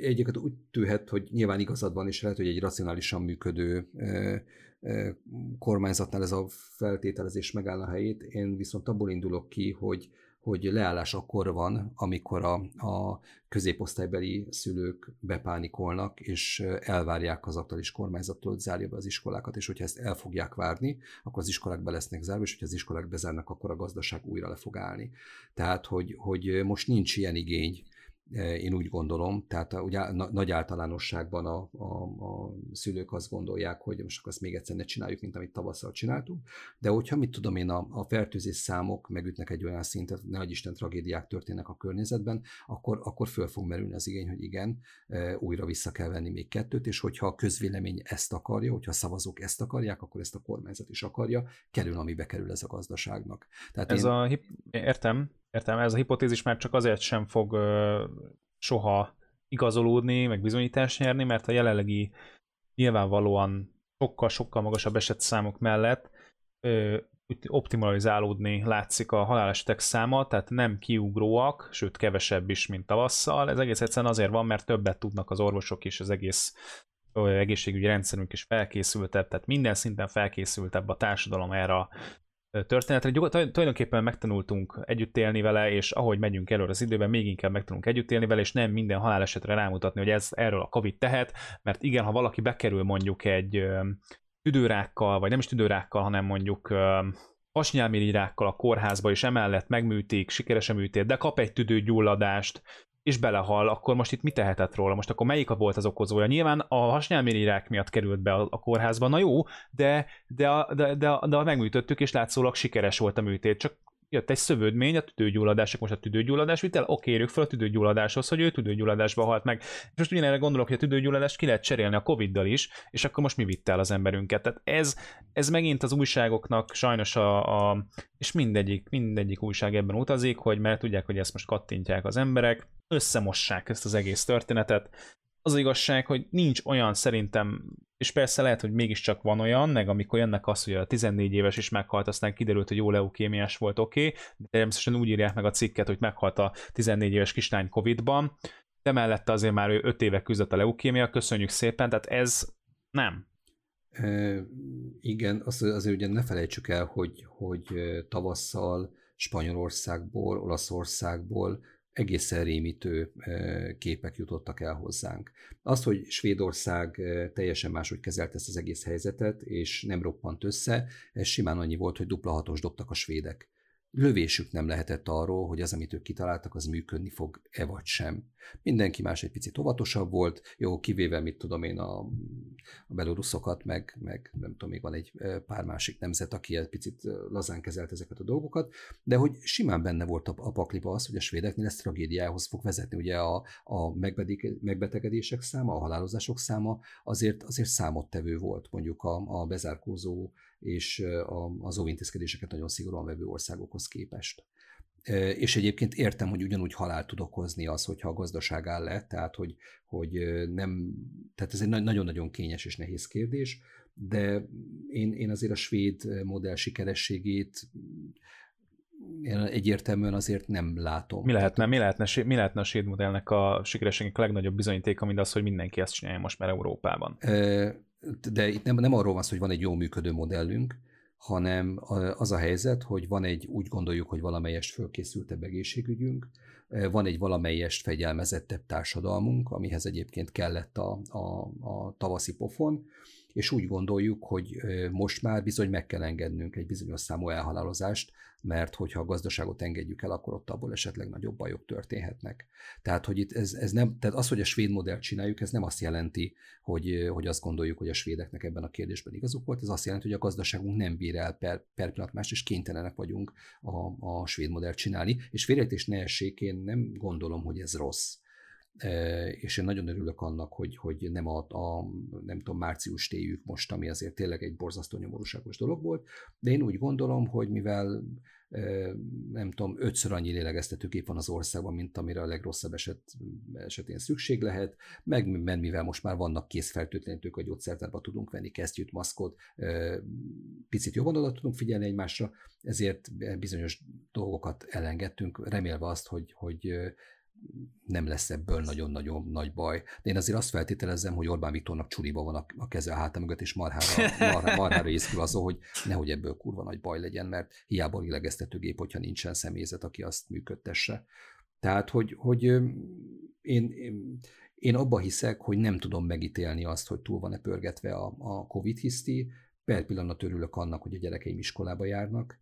egyébként úgy tűhet, hogy nyilván igazad van, és lehet, hogy egy racionálisan működő kormányzatnál ez a feltételezés megáll a helyét. Én viszont abból indulok ki, hogy hogy leállás akkor van, amikor a, a középosztálybeli szülők bepánikolnak, és elvárják az aktuális kormányzattól, hogy zárja be az iskolákat, és hogyha ezt el fogják várni, akkor az iskolák be lesznek zárva, és hogyha az iskolák bezárnak, akkor a gazdaság újra le fog állni. Tehát, hogy, hogy most nincs ilyen igény én úgy gondolom, tehát ugye nagy általánosságban a, a, a szülők azt gondolják, hogy most akkor ezt még egyszer ne csináljuk, mint amit tavasszal csináltunk, de hogyha mit tudom én, a, a fertőzés számok megütnek egy olyan szintet, ne Isten tragédiák történnek a környezetben, akkor, akkor föl fog merülni az igény, hogy igen, újra vissza kell venni még kettőt, és hogyha a közvélemény ezt akarja, hogyha a szavazók ezt akarják, akkor ezt a kormányzat is akarja, kerül, amibe kerül ez a gazdaságnak. Tehát ez én... a, értem, értem, ez a hipotézis már csak azért sem fog ö, soha igazolódni, meg bizonyítást nyerni, mert a jelenlegi nyilvánvalóan sokkal-sokkal magasabb esetszámok mellett ö, optimalizálódni látszik a halálesetek száma, tehát nem kiugróak, sőt kevesebb is, mint tavasszal. Ez egész egyszerűen azért van, mert többet tudnak az orvosok is, az egész egészségügyi rendszerünk is felkészültebb, tehát minden szinten felkészültebb a társadalom erre a történetre. Tulajdonképpen megtanultunk együtt élni vele, és ahogy megyünk előre az időben, még inkább megtanulunk együtt élni vele, és nem minden halálesetre rámutatni, hogy ez erről a Covid tehet, mert igen, ha valaki bekerül mondjuk egy tüdőrákkal, vagy nem is tüdőrákkal, hanem mondjuk hasnyálmirigyrákkal a kórházba, és emellett megműtik, sikeresen műtét, de kap egy tüdőgyulladást, és belehal, akkor most itt mi tehetett róla? Most akkor melyik volt az okozója? Nyilván a hasnyálmirigyrák miatt került be a, a kórházba, na jó, de, de, a, de, de, de megműtöttük, és látszólag sikeres volt a műtét, csak jött egy szövődmény, a tüdőgyulladás, most a tüdőgyulladás vitel, oké, érjük fel a tüdőgyulladáshoz, hogy ő tüdőgyulladásba halt meg. És most ugyanerre gondolok, hogy a tüdőgyulladást ki lehet cserélni a Covid-dal is, és akkor most mi vitte el az emberünket. Tehát ez, ez megint az újságoknak sajnos a, a és mindegyik, mindegyik újság ebben utazik, hogy mert tudják, hogy ezt most kattintják az emberek, összemossák ezt az egész történetet, az igazság, hogy nincs olyan szerintem, és persze lehet, hogy mégiscsak van olyan, meg amikor jönnek az, hogy a 14 éves is meghalt, aztán kiderült, hogy jó leukémiás volt, oké, okay, de természetesen úgy írják meg a cikket, hogy meghalt a 14 éves kislány Covid-ban, de mellette azért már ő 5 éve küzdött a leukémia, köszönjük szépen, tehát ez nem. E, igen, azt azért ugye ne felejtsük el, hogy, hogy tavasszal Spanyolországból, Olaszországból egészen rémítő képek jutottak el hozzánk. Az, hogy Svédország teljesen máshogy kezelte ezt az egész helyzetet, és nem roppant össze, ez simán annyi volt, hogy dupla hatos dobtak a svédek lövésük nem lehetett arról, hogy az, amit ők kitaláltak, az működni fog-e vagy sem. Mindenki más egy picit óvatosabb volt, jó, kivéve, mit tudom én, a, a beloruszokat, meg, meg nem tudom, még van egy pár másik nemzet, aki egy picit lazán kezelt ezeket a dolgokat, de hogy simán benne volt a, a pakliba az, hogy a svédeknél ez tragédiához fog vezetni. Ugye a, a megbetegedések száma, a halálozások száma azért, azért számottevő volt mondjuk a, a bezárkózó és az óvintézkedéseket nagyon szigorúan vevő országokhoz képest. És egyébként értem, hogy ugyanúgy halál tud okozni az, hogyha a gazdaság áll le, tehát hogy, hogy nem, tehát ez egy nagyon-nagyon kényes és nehéz kérdés, de én, én azért a svéd modell sikerességét én egyértelműen azért nem látom. Mi lehetne, mi lehetne, mi lehetne a svéd modellnek a sikerességnek a legnagyobb bizonyítéka, mint az, hogy mindenki ezt csinálja most már Európában? De itt nem, nem arról van szó, hogy van egy jó működő modellünk, hanem az a helyzet, hogy van egy, úgy gondoljuk, hogy valamelyest fölkészültebb egészségügyünk, van egy valamelyest fegyelmezettebb társadalmunk, amihez egyébként kellett a, a, a tavaszi pofon, és úgy gondoljuk, hogy most már bizony meg kell engednünk egy bizonyos számú elhalálozást, mert hogyha a gazdaságot engedjük el, akkor ott abból esetleg nagyobb bajok történhetnek. Tehát, hogy itt ez, ez nem, tehát az, hogy a svéd modellt csináljuk, ez nem azt jelenti, hogy, hogy azt gondoljuk, hogy a svédeknek ebben a kérdésben igazuk volt, ez azt jelenti, hogy a gazdaságunk nem bír el per, per pillanat más, és kénytelenek vagyunk a, a svéd modellt csinálni, és félrejtés ne essék, én nem gondolom, hogy ez rossz és én nagyon örülök annak, hogy, hogy nem a, a nem tudom, március téjük most, ami azért tényleg egy borzasztó nyomorúságos dolog volt, de én úgy gondolom, hogy mivel nem tudom, ötször annyi lélegeztetőgép van az országban, mint amire a legrosszabb eset, esetén szükség lehet, meg mivel most már vannak készfertőtlenítők, a gyógyszertárba tudunk venni kesztyűt, maszkot, picit jobban oda tudunk figyelni egymásra, ezért bizonyos dolgokat elengedtünk, remélve azt, hogy, hogy nem lesz ebből nagyon-nagyon nagy baj. De én azért azt feltételezem, hogy Orbán Viktornak csuriba van a, keze a háta mögött, és marhára, marhára, marhára észkül azon, hogy nehogy ebből kurva nagy baj legyen, mert hiába lélegeztetőgép, hogyha nincsen személyzet, aki azt működtesse. Tehát, hogy, hogy én, én, abba hiszek, hogy nem tudom megítélni azt, hogy túl van-e pörgetve a, a Covid hiszti. Per pillanat örülök annak, hogy a gyerekeim iskolába járnak,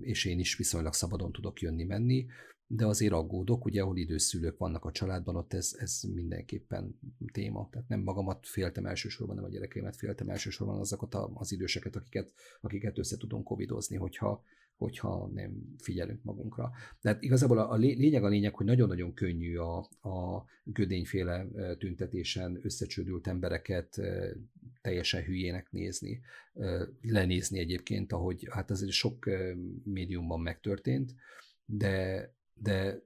és én is viszonylag szabadon tudok jönni-menni de azért aggódok, ugye, ahol időszülők vannak a családban, ott ez, ez mindenképpen téma. Tehát nem magamat féltem elsősorban, nem a gyerekeimet féltem elsősorban azokat az időseket, akiket, akiket össze tudunk covidozni, hogyha, hogyha nem figyelünk magunkra. Tehát igazából a, a lényeg a lényeg, hogy nagyon-nagyon könnyű a, a gödényféle tüntetésen összecsődült embereket teljesen hülyének nézni, lenézni egyébként, ahogy hát azért sok médiumban megtörtént, de, de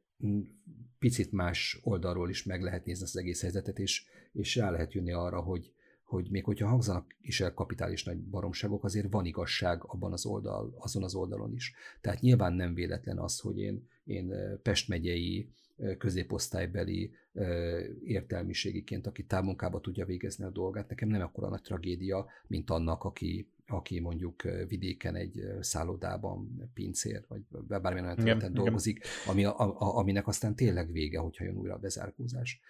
picit más oldalról is meg lehet nézni az egész helyzetet, és, és rá lehet jönni arra, hogy, hogy még hogyha hangzanak is el kapitális nagy baromságok, azért van igazság abban az oldal, azon az oldalon is. Tehát nyilván nem véletlen az, hogy én, én Pest megyei középosztálybeli értelmiségiként, aki távmunkába tudja végezni a dolgát, nekem nem akkora nagy tragédia, mint annak, aki, aki mondjuk vidéken egy szállodában pincér, vagy bármilyen olyan területen dolgozik, ami, a, a, aminek aztán tényleg vége, hogyha jön újra a bezárkózás.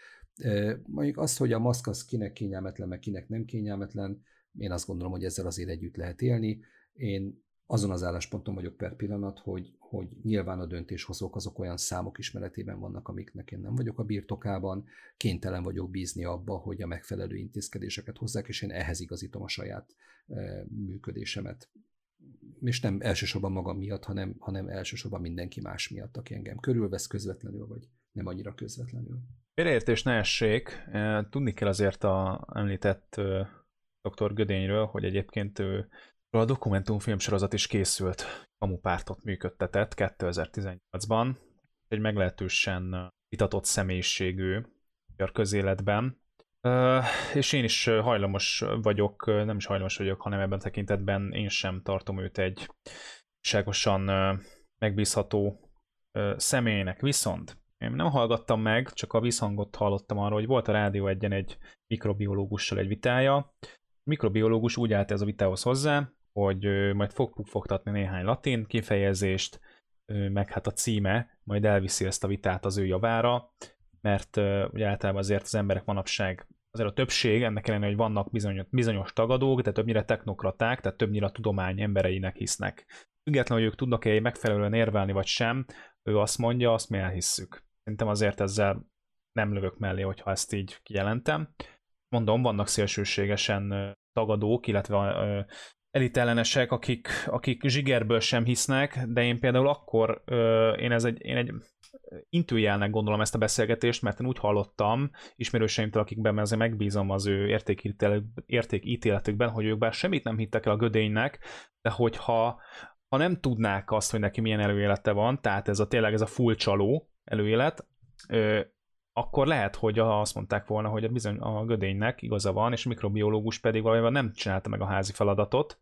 Mondjuk az, hogy a maszk az kinek kényelmetlen, meg kinek nem kényelmetlen, én azt gondolom, hogy ezzel azért együtt lehet élni. Én azon az állásponton vagyok per pillanat, hogy, hogy nyilván a döntéshozók azok olyan számok ismeretében vannak, amiknek én nem vagyok a birtokában, kénytelen vagyok bízni abba, hogy a megfelelő intézkedéseket hozzák, és én ehhez igazítom a saját e, működésemet. És nem elsősorban magam miatt, hanem, hanem elsősorban mindenki más miatt, aki engem körülvesz közvetlenül, vagy nem annyira közvetlenül. Félreértés ne essék. Tudni kell azért a említett dr. Gödényről, hogy egyébként ő a dokumentumfilm sorozat is készült, kamupártot működtetett 2018-ban. Egy meglehetősen vitatott személyiségű a közéletben. És én is hajlamos vagyok, nem is hajlamos vagyok, hanem ebben tekintetben én sem tartom őt egy ságosan megbízható személynek. Viszont én nem hallgattam meg, csak a visszhangot hallottam arról, hogy volt a Rádió egyen egy mikrobiológussal egy vitája. A mikrobiológus úgy állt ez a vitához hozzá, hogy majd fog pufogtatni néhány latin kifejezést, meg hát a címe majd elviszi ezt a vitát az ő javára, mert ugye általában azért az emberek manapság azért a többség, ennek ellenére, hogy vannak bizonyos, bizonyos tagadók, de többnyire technokraták, tehát többnyire a tudomány embereinek hisznek. Függetlenül, hogy ők tudnak-e megfelelően érvelni vagy sem, ő azt mondja, azt mi elhisszük. Szerintem azért ezzel nem lövök mellé, hogyha ezt így kijelentem. Mondom, vannak szélsőségesen tagadók, illetve elitellenesek, akik, akik zsigerből sem hisznek, de én például akkor, én, ez egy, én egy intőjelnek gondolom ezt a beszélgetést, mert én úgy hallottam ismerőseimtől, akikben azért megbízom az ő értékítéletükben, hogy ők bár semmit nem hittek el a gödénynek, de hogyha ha nem tudnák azt, hogy neki milyen előélete van, tehát ez a tényleg ez a full csaló, előélet, akkor lehet, hogy azt mondták volna, hogy a, bizony, a gödénynek igaza van, és a mikrobiológus pedig valójában nem csinálta meg a házi feladatot,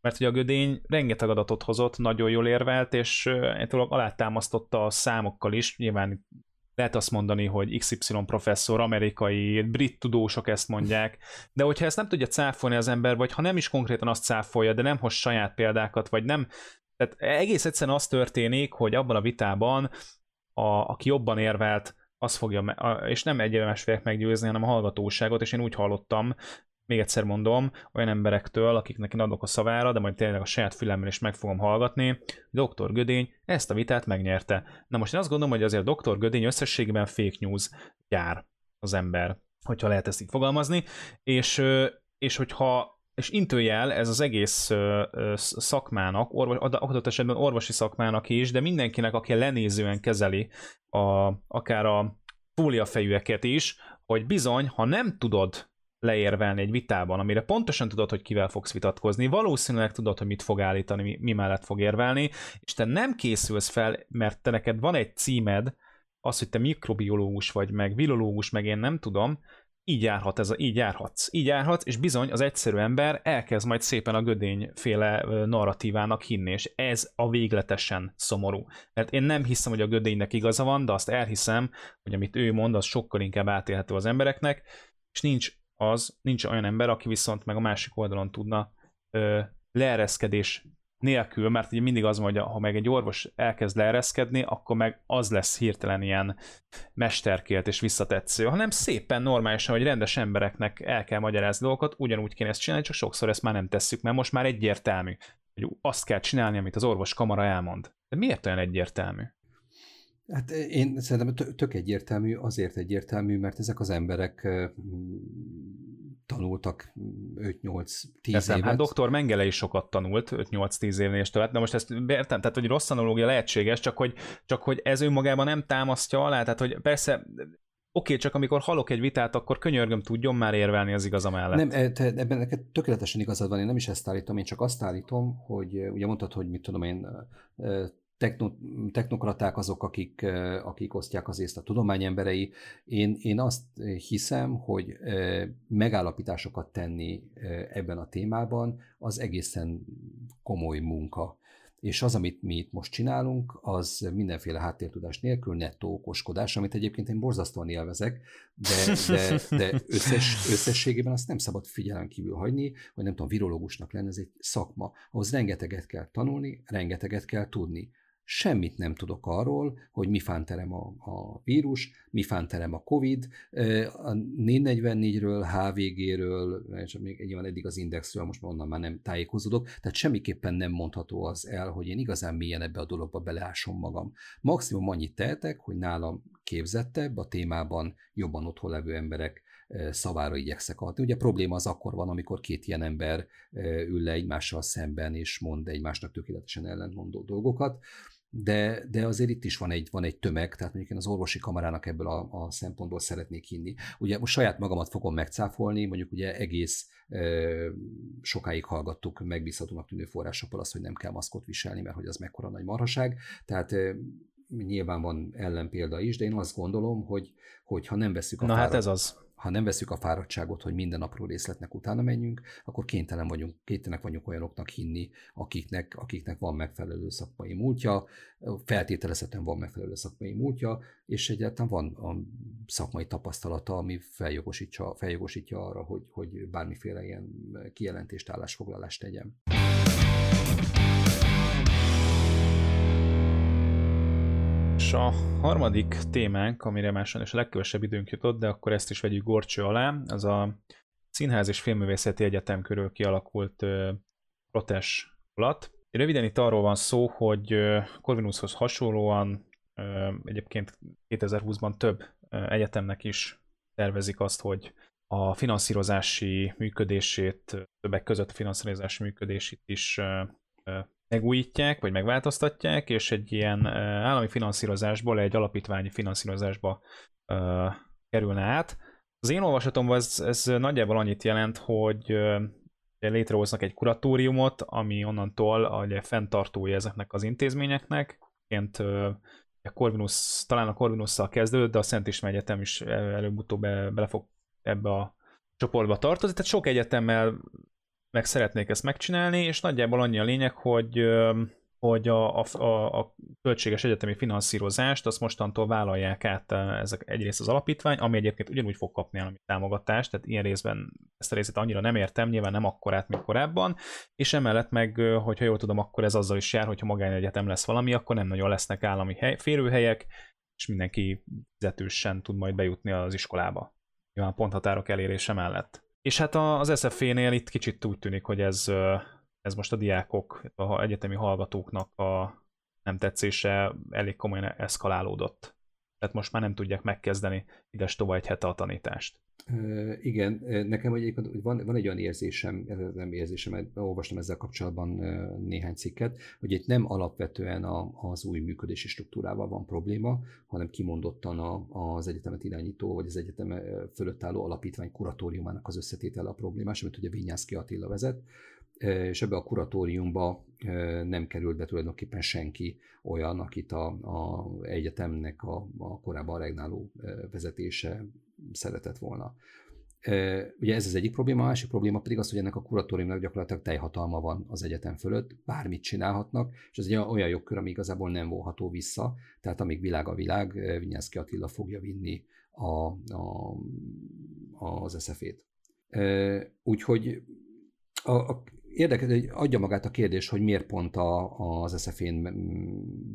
mert ugye a gödény rengeteg adatot hozott, nagyon jól érvelt, és egyébként alátámasztotta a számokkal is, nyilván lehet azt mondani, hogy XY professzor, amerikai, brit tudósok ezt mondják, de hogyha ezt nem tudja cáfolni az ember, vagy ha nem is konkrétan azt cáfolja, de nem hoz saját példákat, vagy nem, tehát egész egyszerűen az történik, hogy abban a vitában a, aki jobban érvelt, az fogja, és nem egyenes fogják meggyőzni, hanem a hallgatóságot, és én úgy hallottam, még egyszer mondom, olyan emberektől, akiknek én adok a szavára, de majd tényleg a saját fülemmel is meg fogom hallgatni, Dr. Gödény ezt a vitát megnyerte. Na most én azt gondolom, hogy azért Dr. Gödény összességében fake news gyár az ember, hogyha lehet ezt így fogalmazni, és, és hogyha és intőjel ez az egész szakmának, orvos, adott esetben orvosi szakmának is, de mindenkinek, aki lenézően kezeli a, akár a fóliafejűeket is, hogy bizony, ha nem tudod leérvelni egy vitában, amire pontosan tudod, hogy kivel fogsz vitatkozni, valószínűleg tudod, hogy mit fog állítani, mi, mi mellett fog érvelni, és te nem készülsz fel, mert te neked van egy címed, az, hogy te mikrobiológus vagy, meg virológus, meg én nem tudom, így járhat ez, így járhatsz. Így járhatsz, és bizony az egyszerű ember elkezd majd szépen a gödényféle narratívának hinni, és ez a végletesen szomorú. Mert én nem hiszem, hogy a gödénynek igaza van, de azt elhiszem, hogy amit ő mond, az sokkal inkább átélhető az embereknek, és nincs az, nincs olyan ember, aki viszont meg a másik oldalon tudna ö, leereszkedés nélkül, mert ugye mindig az mondja, ha meg egy orvos elkezd leereszkedni, akkor meg az lesz hirtelen ilyen mesterkélt és visszatetsző, hanem szépen normálisan, hogy rendes embereknek el kell magyarázni dolgokat, ugyanúgy kéne ezt csinálni, csak sokszor ezt már nem tesszük, mert most már egyértelmű, hogy azt kell csinálni, amit az orvos kamara elmond. De miért olyan egyértelmű? Hát én szerintem tök egyértelmű, azért egyértelmű, mert ezek az emberek tanultak 5-8-10 évet. Hát doktor Mengele is sokat tanult, 5-8-10 évnél és tovább, de most ezt értem, tehát hogy rossz analógia lehetséges, csak hogy, csak hogy ez önmagában nem támasztja alá, tehát hogy persze oké, okay, csak amikor halok egy vitát, akkor könyörgöm tudjon már érvelni az igaza mellett. Nem, e, te, ebben neked tökéletesen igazad van, én nem is ezt állítom, én csak azt állítom, hogy ugye mondtad, hogy mit tudom én, techno, technokraták azok, akik, akik osztják az észt a tudomány emberei. Én, én azt hiszem, hogy megállapításokat tenni ebben a témában az egészen komoly munka. És az, amit mi itt most csinálunk, az mindenféle háttértudás nélkül nettó okoskodás, amit egyébként én borzasztóan élvezek, de, de, de összes, összességében azt nem szabad figyelem kívül hagyni, hogy nem tudom, virológusnak lenne, ez egy szakma. Ahhoz rengeteget kell tanulni, rengeteget kell tudni semmit nem tudok arról, hogy mi fánterem a, a vírus, mi fánterem a COVID, a 444-ről, HVG-ről, és még nyilván eddig az indexről, most onnan már nem tájékozódok, tehát semmiképpen nem mondható az el, hogy én igazán mélyen ebbe a dologba beleásom magam. Maximum annyit tehetek, hogy nálam képzettebb, a témában jobban otthon levő emberek szavára igyekszek adni. Ugye a probléma az akkor van, amikor két ilyen ember ül le egymással szemben, és mond egymásnak tökéletesen ellentmondó dolgokat de, de azért itt is van egy, van egy tömeg, tehát mondjuk én az orvosi kamarának ebből a, a szempontból szeretnék hinni. Ugye most saját magamat fogom megcáfolni, mondjuk ugye egész e, sokáig hallgattuk megbízhatónak tűnő forrásokkal azt, hogy nem kell maszkot viselni, mert hogy az mekkora nagy marhaság. Tehát e, nyilván van ellenpélda is, de én azt gondolom, hogy, hogy ha nem veszük a Na fáradt, hát ez az ha nem veszük a fáradtságot, hogy minden apró részletnek utána menjünk, akkor kénytelen vagyunk, kénytelenek vagyunk olyanoknak hinni, akiknek, akiknek van megfelelő szakmai múltja, feltételezhetően van megfelelő szakmai múltja, és egyáltalán van a szakmai tapasztalata, ami feljogosítja, feljogosítja arra, hogy, hogy bármiféle ilyen kijelentést, állásfoglalást tegyen. És a harmadik témánk, amire már sajnos a legkevesebb időnk jutott, de akkor ezt is vegyük gorcső alá, az a Színház és Filmművészeti Egyetem körül kialakult uh, protes alatt. Röviden itt arról van szó, hogy Corvinushoz hasonlóan egyébként 2020-ban több egyetemnek is tervezik azt, hogy a finanszírozási működését, többek között a finanszírozási működését is megújítják, vagy megváltoztatják, és egy ilyen állami finanszírozásból egy alapítványi finanszírozásba uh, kerülne át. Az én olvasatomban ez, ez nagyjából annyit jelent, hogy uh, létrehoznak egy kuratóriumot, ami onnantól a fenntartója ezeknek az intézményeknek. Ként a Corvinus, talán a Corvinusszal kezdődött, de a Szent István Egyetem is előbb-utóbb be, bele fog ebbe a csoportba tartozni. Tehát sok egyetemmel meg szeretnék ezt megcsinálni, és nagyjából annyi a lényeg, hogy hogy a, a, a költséges egyetemi finanszírozást azt mostantól vállalják át ezek egyrészt az alapítvány, ami egyébként ugyanúgy fog kapni állami támogatást, tehát ilyen részben ezt a részét annyira nem értem, nyilván nem akkorát, mint korábban, és emellett meg, hogyha jól tudom, akkor ez azzal is jár, hogyha magánegyetem lesz valami, akkor nem nagyon lesznek állami hely, férőhelyek, és mindenki fizetősen tud majd bejutni az iskolába. Nyilván ponthatárok elérése mellett. És hát az SFV-nél itt kicsit úgy tűnik, hogy ez, ez most a diákok, a egyetemi hallgatóknak a nem tetszése elég komolyan eszkalálódott. Tehát most már nem tudják megkezdeni ides tovább egy hete a tanítást. Igen, nekem egyébként van, van egy olyan érzésem, nem érzésem, mert olvastam ezzel kapcsolatban néhány cikket, hogy itt nem alapvetően a, az új működési struktúrával van probléma, hanem kimondottan a, az egyetemet irányító, vagy az egyetem fölött álló alapítvány kuratóriumának az összetétele a problémás, amit ugye Vinyászki Attila vezet, és ebbe a kuratóriumba nem került be tulajdonképpen senki olyan, akit a, a egyetemnek a, a korábban regnáló vezetése szeretett volna. Ugye ez az egyik probléma, a másik probléma pedig az, hogy ennek a kuratóriumnak gyakorlatilag teljhatalma van az egyetem fölött, bármit csinálhatnak, és ez egy olyan jogkör, ami igazából nem volható vissza, tehát amíg világ a világ, Vinyászki Attila fogja vinni a, a, az SZF-ét. Úgyhogy a, a érdekes, hogy adja magát a kérdés, hogy miért pont a, az SZF-én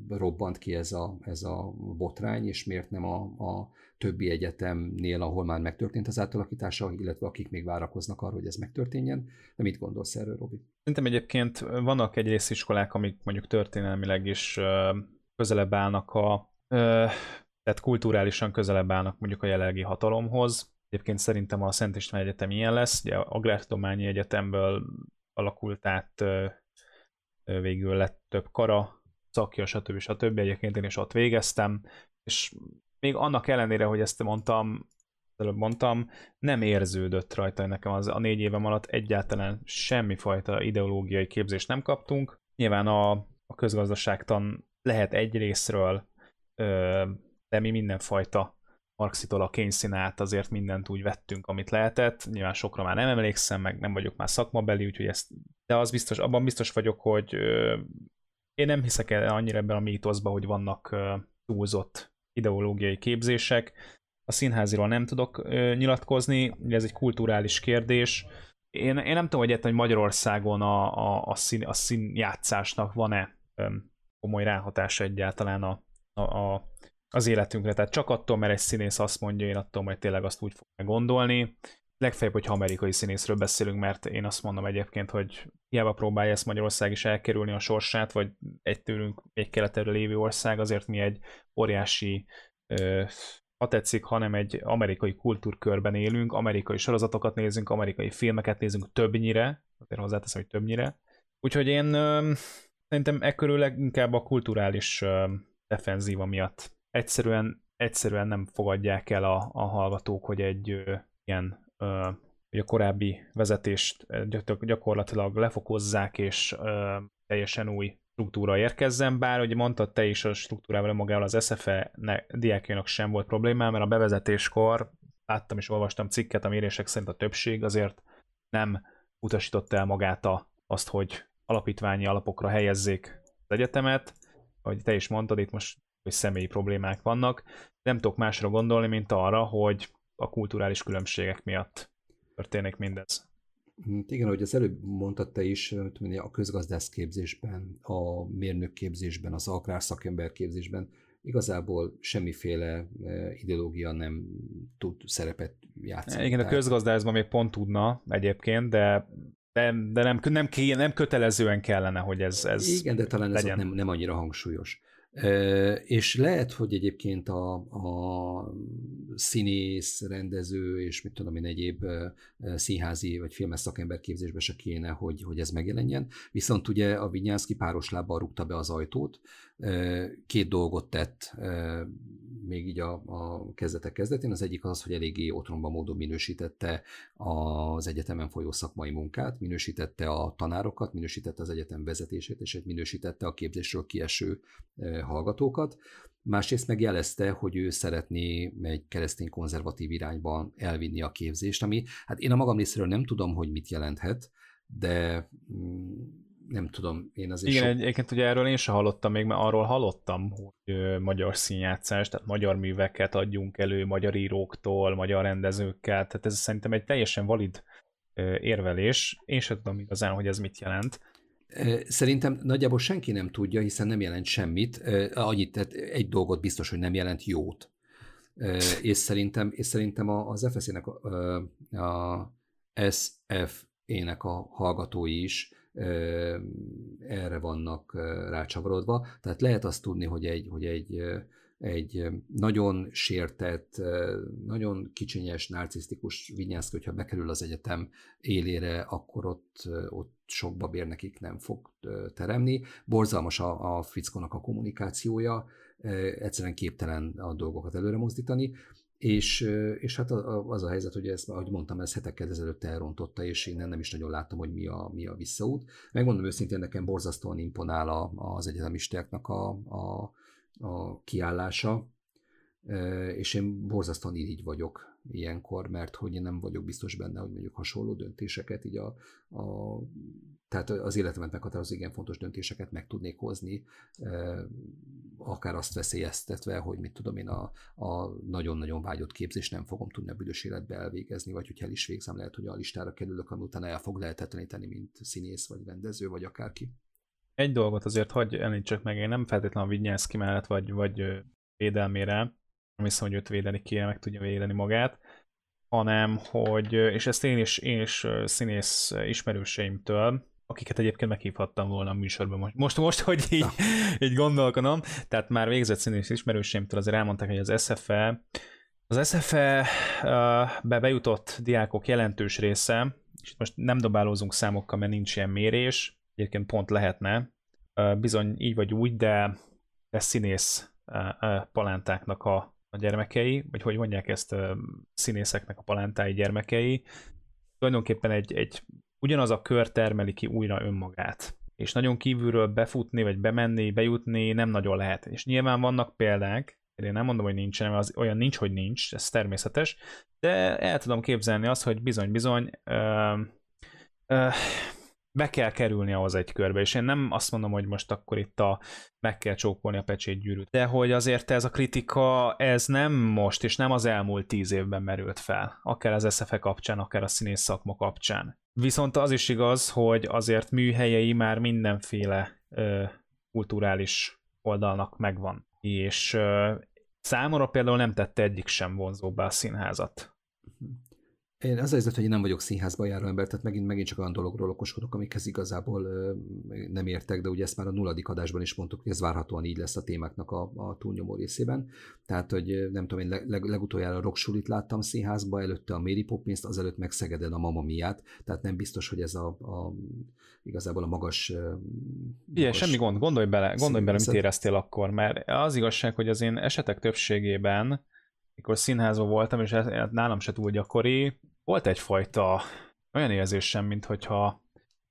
robbant ki ez a, ez a botrány, és miért nem a, a többi egyetemnél, ahol már megtörtént az átalakítása, illetve akik még várakoznak arra, hogy ez megtörténjen. De mit gondolsz erről, Robi? Szerintem egyébként vannak egy iskolák, amik mondjuk történelmileg is közelebb állnak a tehát kulturálisan közelebb állnak mondjuk a jelenlegi hatalomhoz. Egyébként szerintem a Szent István Egyetem ilyen lesz, ugye Agrártudományi Egyetemből alakult át végül lett több kara, szakja, stb. stb. Egyébként én is ott végeztem, és még annak ellenére, hogy ezt mondtam, előbb mondtam, nem érződött rajta nekem az a négy évem alatt egyáltalán semmifajta ideológiai képzést nem kaptunk. Nyilván a, a közgazdaságtan lehet egy részről, de mi mindenfajta Marxitól a kényszínát azért mindent úgy vettünk, amit lehetett. Nyilván sokra már nem emlékszem, meg nem vagyok már szakmabeli, úgyhogy ezt, de az biztos, abban biztos vagyok, hogy én nem hiszek el annyira ebben a mítoszban, hogy vannak túlzott ideológiai képzések. A színháziról nem tudok ö, nyilatkozni, ez egy kulturális kérdés. Én, én nem tudom egyetlen, hogy Magyarországon a, a, a, szín, a színjátszásnak van-e ö, komoly ráhatása egyáltalán a, a, a, az életünkre. Tehát csak attól, mert egy színész azt mondja, én attól majd tényleg azt úgy fog gondolni. Legfeljebb, hogyha amerikai színészről beszélünk, mert én azt mondom egyébként, hogy hiába próbálja ezt Magyarország is elkerülni a sorsát, vagy egy tőlünk, egy keletre lévő ország, azért mi egy óriási ha tetszik, hanem egy amerikai kultúrkörben élünk, amerikai sorozatokat nézünk, amerikai filmeket nézünk többnyire, azért hozzáteszem, hogy többnyire. Úgyhogy én ö, szerintem e körül leginkább a kulturális ö, defenzíva miatt egyszerűen, egyszerűen nem fogadják el a, a hallgatók, hogy egy ö, ilyen ö, hogy a korábbi vezetést gyakorlatilag lefokozzák, és ö, teljesen új struktúra érkezzen, bár ugye mondtad te is a struktúrával magával az SFE diákjának sem volt problémá, mert a bevezetéskor láttam és olvastam cikket, a mérések szerint a többség azért nem utasította el magát a, azt, hogy alapítványi alapokra helyezzék az egyetemet, ahogy te is mondtad, itt most hogy személyi problémák vannak. Nem tudok másra gondolni, mint arra, hogy a kulturális különbségek miatt történik mindez. Hát igen, ahogy az előbb mondtad te is, a közgazdász képzésben, a mérnök képzésben, az agrár szakember képzésben igazából semmiféle e, ideológia nem tud szerepet játszani. Igen, a közgazdászban még pont tudna egyébként, de de, de nem, nem, nem kötelezően kellene, hogy ez, ez Igen, de talán legyen. ez nem, nem annyira hangsúlyos. És lehet, hogy egyébként a, a színész, rendező és mit tudom én egyéb színházi vagy filmes szakember képzésbe se kéne, hogy, hogy ez megjelenjen. Viszont ugye a Vinyánszki páros lábbal rúgta be az ajtót, két dolgot tett még így a, a kezdetek kezdetén. Az egyik az, hogy eléggé otthonban módon minősítette az egyetemen folyó szakmai munkát, minősítette a tanárokat, minősítette az egyetem vezetését, és minősítette a képzésről kieső hallgatókat. Másrészt megjelezte, hogy ő szeretné egy keresztény konzervatív irányban elvinni a képzést, ami hát én a magam részéről nem tudom, hogy mit jelenthet, de mm, nem tudom, én azért Igen, sok... egyébként ugye erről én sem hallottam még, mert arról hallottam, hogy magyar színjátszás, tehát magyar műveket adjunk elő magyar íróktól, magyar rendezőkkel, tehát ez szerintem egy teljesen valid érvelés. Én sem tudom igazán, hogy ez mit jelent. Szerintem nagyjából senki nem tudja, hiszen nem jelent semmit. Annyit, tehát egy dolgot biztos, hogy nem jelent jót. És szerintem, és szerintem az FSZ-nek a, a SF-ének a hallgatói is erre vannak rácsavarodva. Tehát lehet azt tudni, hogy egy, hogy egy, egy nagyon sértett, nagyon kicsinyes, narcisztikus vinyászka, hogyha bekerül az egyetem élére, akkor ott, ott sok babér nekik nem fog teremni. Borzalmas a, a fickónak a kommunikációja, egyszerűen képtelen a dolgokat előre mozdítani. És, és hát az a helyzet, hogy ezt, ahogy mondtam, ez hetekkel ezelőtt elrontotta, és én nem is nagyon láttam, hogy mi a, mi a visszaút. Megmondom őszintén, nekem borzasztóan imponál a, az egyetemistáknak a, a, a kiállása, és én borzasztóan így vagyok ilyenkor, mert hogy én nem vagyok biztos benne, hogy mondjuk hasonló döntéseket így a, a tehát az életemet meghatározó igen fontos döntéseket meg tudnék hozni, akár azt veszélyeztetve, hogy mit tudom én, a, a nagyon-nagyon vágyott képzés nem fogom tudni a büdös életbe elvégezni, vagy hogyha el is végzem, lehet, hogy a listára kerülök, ami utána el fog lehetetleníteni, mint színész, vagy rendező, vagy akárki. Egy dolgot azért hagyj említsek meg, én nem feltétlenül Vignyánszki mellett, vagy, vagy védelmére, nem hiszem, hogy őt védeni kéne, meg tudja védeni magát, hanem hogy, és ezt én is, én is színész ismerőseimtől, akiket egyébként meghívhattam volna a műsorban most, most, most hogy így, így gondolkodom, tehát már végzett színész ismerősémtől azért elmondták, hogy az SFE az SFE be bejutott diákok jelentős része, és most nem dobálózunk számokkal, mert nincs ilyen mérés, egyébként pont lehetne, bizony így vagy úgy, de, de színész palántáknak a, a gyermekei, vagy hogy mondják ezt, színészeknek a palántái gyermekei, tulajdonképpen egy, egy ugyanaz a kör termeli ki újra önmagát. És nagyon kívülről befutni, vagy bemenni, bejutni nem nagyon lehet. És nyilván vannak példák, én nem mondom, hogy nincsen, mert az olyan nincs, hogy nincs, ez természetes, de el tudom képzelni azt, hogy bizony-bizony be kell kerülni ahhoz egy körbe, és én nem azt mondom, hogy most akkor itt a meg kell csókolni a pecsétgyűrűt, de hogy azért ez a kritika, ez nem most, és nem az elmúlt tíz évben merült fel, akár az SFE kapcsán, akár a színész szakma kapcsán. Viszont az is igaz, hogy azért műhelyei már mindenféle ö, kulturális oldalnak megvan. És ö, számomra például nem tette egyik sem vonzóbbá a színházat. Én az helyzet, hogy én nem vagyok színházba járó ember, tehát megint, megint csak olyan dologról okoskodok, amikhez igazából nem értek, de ugye ezt már a nulladik adásban is mondtuk, hogy ez várhatóan így lesz a témáknak a, a túlnyomó részében. Tehát, hogy nem tudom, én leg, leg, legutoljára a Rocksulit láttam színházba, előtte a Mary Poppins-t, azelőtt meg Szegeden a Mama Miát, tehát nem biztos, hogy ez a, a igazából a magas... Igen, magas semmi gond, gondolj bele, gondolj bele, mit éreztél akkor, mert az igazság, hogy az én esetek többségében mikor színházban voltam, és ez nálam se túl gyakori, volt egyfajta olyan érzésem, mint hogyha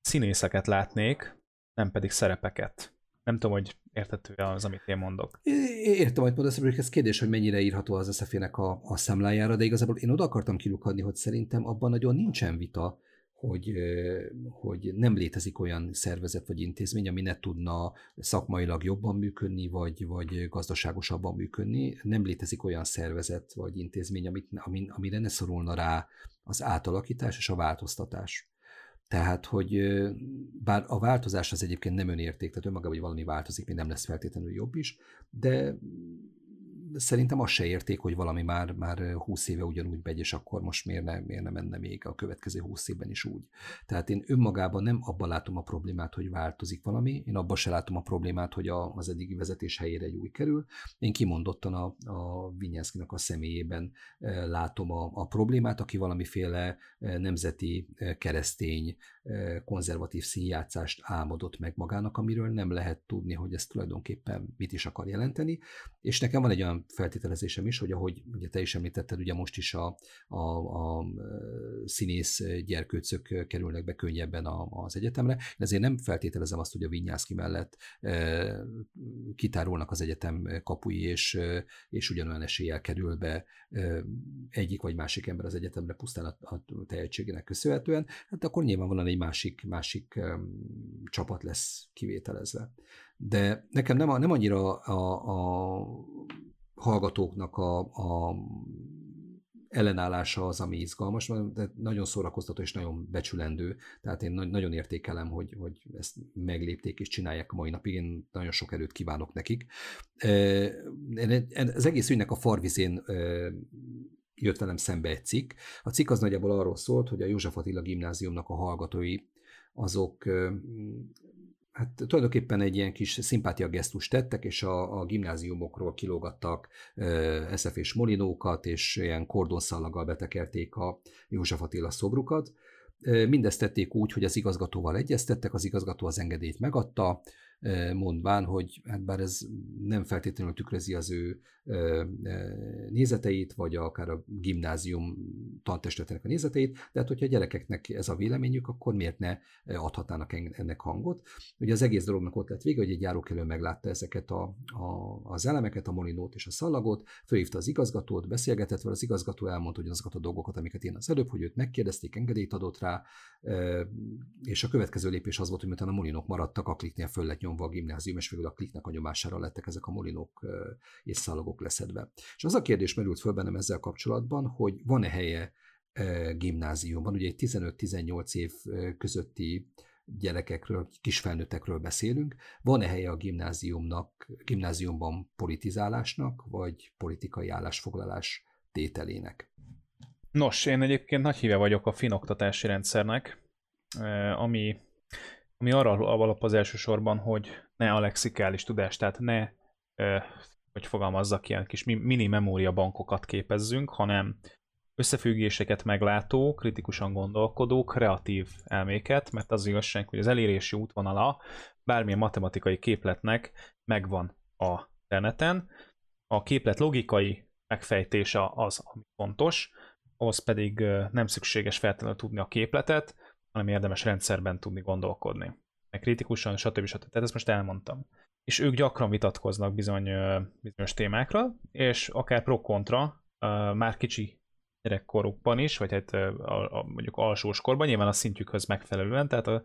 színészeket látnék, nem pedig szerepeket. Nem tudom, hogy értető az, amit én mondok. Értem, hogy mondasz, hogy ez kérdés, hogy mennyire írható az szf a, a számlájára, de igazából én oda akartam kilukadni, hogy szerintem abban nagyon nincsen vita, hogy, hogy nem létezik olyan szervezet vagy intézmény, ami ne tudna szakmailag jobban működni, vagy, vagy gazdaságosabban működni. Nem létezik olyan szervezet vagy intézmény, amit, amire ne szorulna rá az átalakítás és a változtatás. Tehát, hogy bár a változás az egyébként nem önérték, tehát önmagában, hogy valami változik, még nem lesz feltétlenül jobb is, de szerintem azt se érték, hogy valami már, már 20 éve ugyanúgy megy, és akkor most miért ne, miért ne menne még a következő 20 évben is úgy. Tehát én önmagában nem abban látom a problémát, hogy változik valami, én abban se látom a problémát, hogy a, az eddigi vezetés helyére egy új kerül. Én kimondottan a, a Vinyánszkinak a személyében látom a, a problémát, aki valamiféle nemzeti keresztény konzervatív színjátszást álmodott meg magának, amiről nem lehet tudni, hogy ez tulajdonképpen mit is akar jelenteni. És nekem van egy olyan feltételezésem is, hogy ahogy ugye te is említetted, ugye most is a, a, a színész gyerkőcök kerülnek be könnyebben az egyetemre. Ezért nem feltételezem azt, hogy a Vinyászki mellett kitárulnak az egyetem kapui, és, és ugyanolyan eséllyel kerül be egyik vagy másik ember az egyetemre pusztán a, a tehetségének köszönhetően, hát akkor nyilvánvalóan egy másik, másik um, csapat lesz kivételezve. De nekem nem, nem annyira a, a hallgatóknak a, a ellenállása az, ami izgalmas, de nagyon szórakoztató és nagyon becsülendő. Tehát én nagyon értékelem, hogy, hogy ezt meglépték és csinálják a mai napig. Én nagyon sok erőt kívánok nekik. Az egész ügynek a farvizén jött velem szembe egy cikk. A cikk az nagyjából arról szólt, hogy a József Attila gimnáziumnak a hallgatói azok hát tulajdonképpen egy ilyen kis szimpátia gesztus tettek, és a, a gimnáziumokról kilógattak uh, SF és molinókat, és ilyen kordonszallaggal betekerték a József Attila szobrukat. Uh, mindezt tették úgy, hogy az igazgatóval egyeztettek, az igazgató az engedélyt megadta, mondván, hogy hát bár ez nem feltétlenül tükrözi az ő nézeteit, vagy akár a gimnázium tantestetének a nézeteit, de hát hogyha a gyerekeknek ez a véleményük, akkor miért ne adhatnának ennek hangot. Ugye az egész dolognak ott lett vége, hogy egy járókelő meglátta ezeket a, a, az elemeket, a molinót és a szallagot, fölhívta az igazgatót, beszélgetett vele, az igazgató elmondta, azokat a dolgokat, amiket én az előbb, hogy őt megkérdezték, engedélyt adott rá, és a következő lépés az volt, hogy miután a molinok maradtak, a kliknél föl lett nyomva a gimnázium, és végül a kliknek a nyomására lettek ezek a molinok és szalagok leszedve. És az a kérdés merült föl bennem ezzel kapcsolatban, hogy van-e helye gimnáziumban, ugye egy 15-18 év közötti gyerekekről, kisfelnőttekről beszélünk, van-e helye a gimnáziumnak, gimnáziumban politizálásnak, vagy politikai állásfoglalás tételének? Nos, én egyébként nagy híve vagyok a finoktatási rendszernek, ami ami arra alap az elsősorban, hogy ne a lexikális tudást, tehát ne, hogy fogalmazzak, ilyen kis mini memória bankokat képezzünk, hanem összefüggéseket meglátó, kritikusan gondolkodó, kreatív elméket, mert az igazság, hogy az elérési útvonala bármilyen matematikai képletnek megvan a interneten. A képlet logikai megfejtése az, ami fontos, ahhoz pedig nem szükséges feltétlenül tudni a képletet, hanem érdemes rendszerben tudni gondolkodni. Kritikusan, stb. stb. Tehát ezt most elmondtam. És ők gyakran vitatkoznak bizony, bizonyos témákra, és akár pro-kontra, már kicsi gyerekkorukban is, vagy hát a, a, mondjuk alsóskorban, nyilván a szintjükhöz megfelelően, tehát a,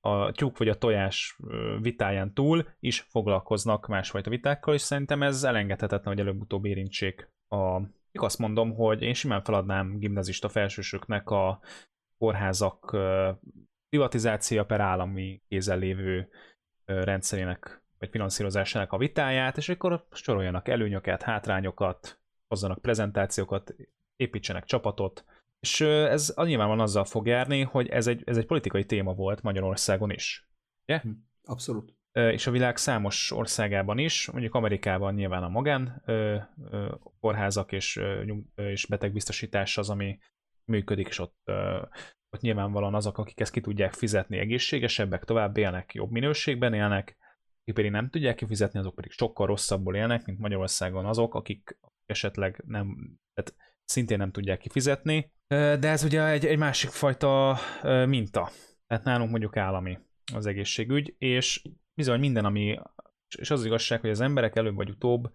a tyúk vagy a tojás vitáján túl is foglalkoznak másfajta vitákkal, és szerintem ez elengedhetetlen, hogy előbb-utóbb érintsék a... Azt mondom, hogy én simán feladnám gimnazista felsősöknek a kórházak privatizáció per állami kézzel lévő rendszerének vagy finanszírozásának a vitáját, és akkor soroljanak előnyöket, hátrányokat, hozzanak prezentációkat, építsenek csapatot, és ez nyilvánvalóan azzal fog járni, hogy ez egy, ez egy politikai téma volt Magyarországon is. Ugye? Hm, abszolút. És a világ számos országában is, mondjuk Amerikában nyilván a magán ö, ö, kórházak és, ö, és betegbiztosítás az, ami működik, és ott, ott nyilvánvalóan azok, akik ezt ki tudják fizetni, egészségesebbek, tovább élnek, jobb minőségben élnek, akik pedig nem tudják kifizetni, azok pedig sokkal rosszabbul élnek, mint Magyarországon azok, akik esetleg nem, tehát szintén nem tudják kifizetni, de ez ugye egy, egy másik fajta minta. Tehát nálunk mondjuk állami az egészségügy, és bizony minden, ami, és az, az igazság, hogy az emberek előbb vagy utóbb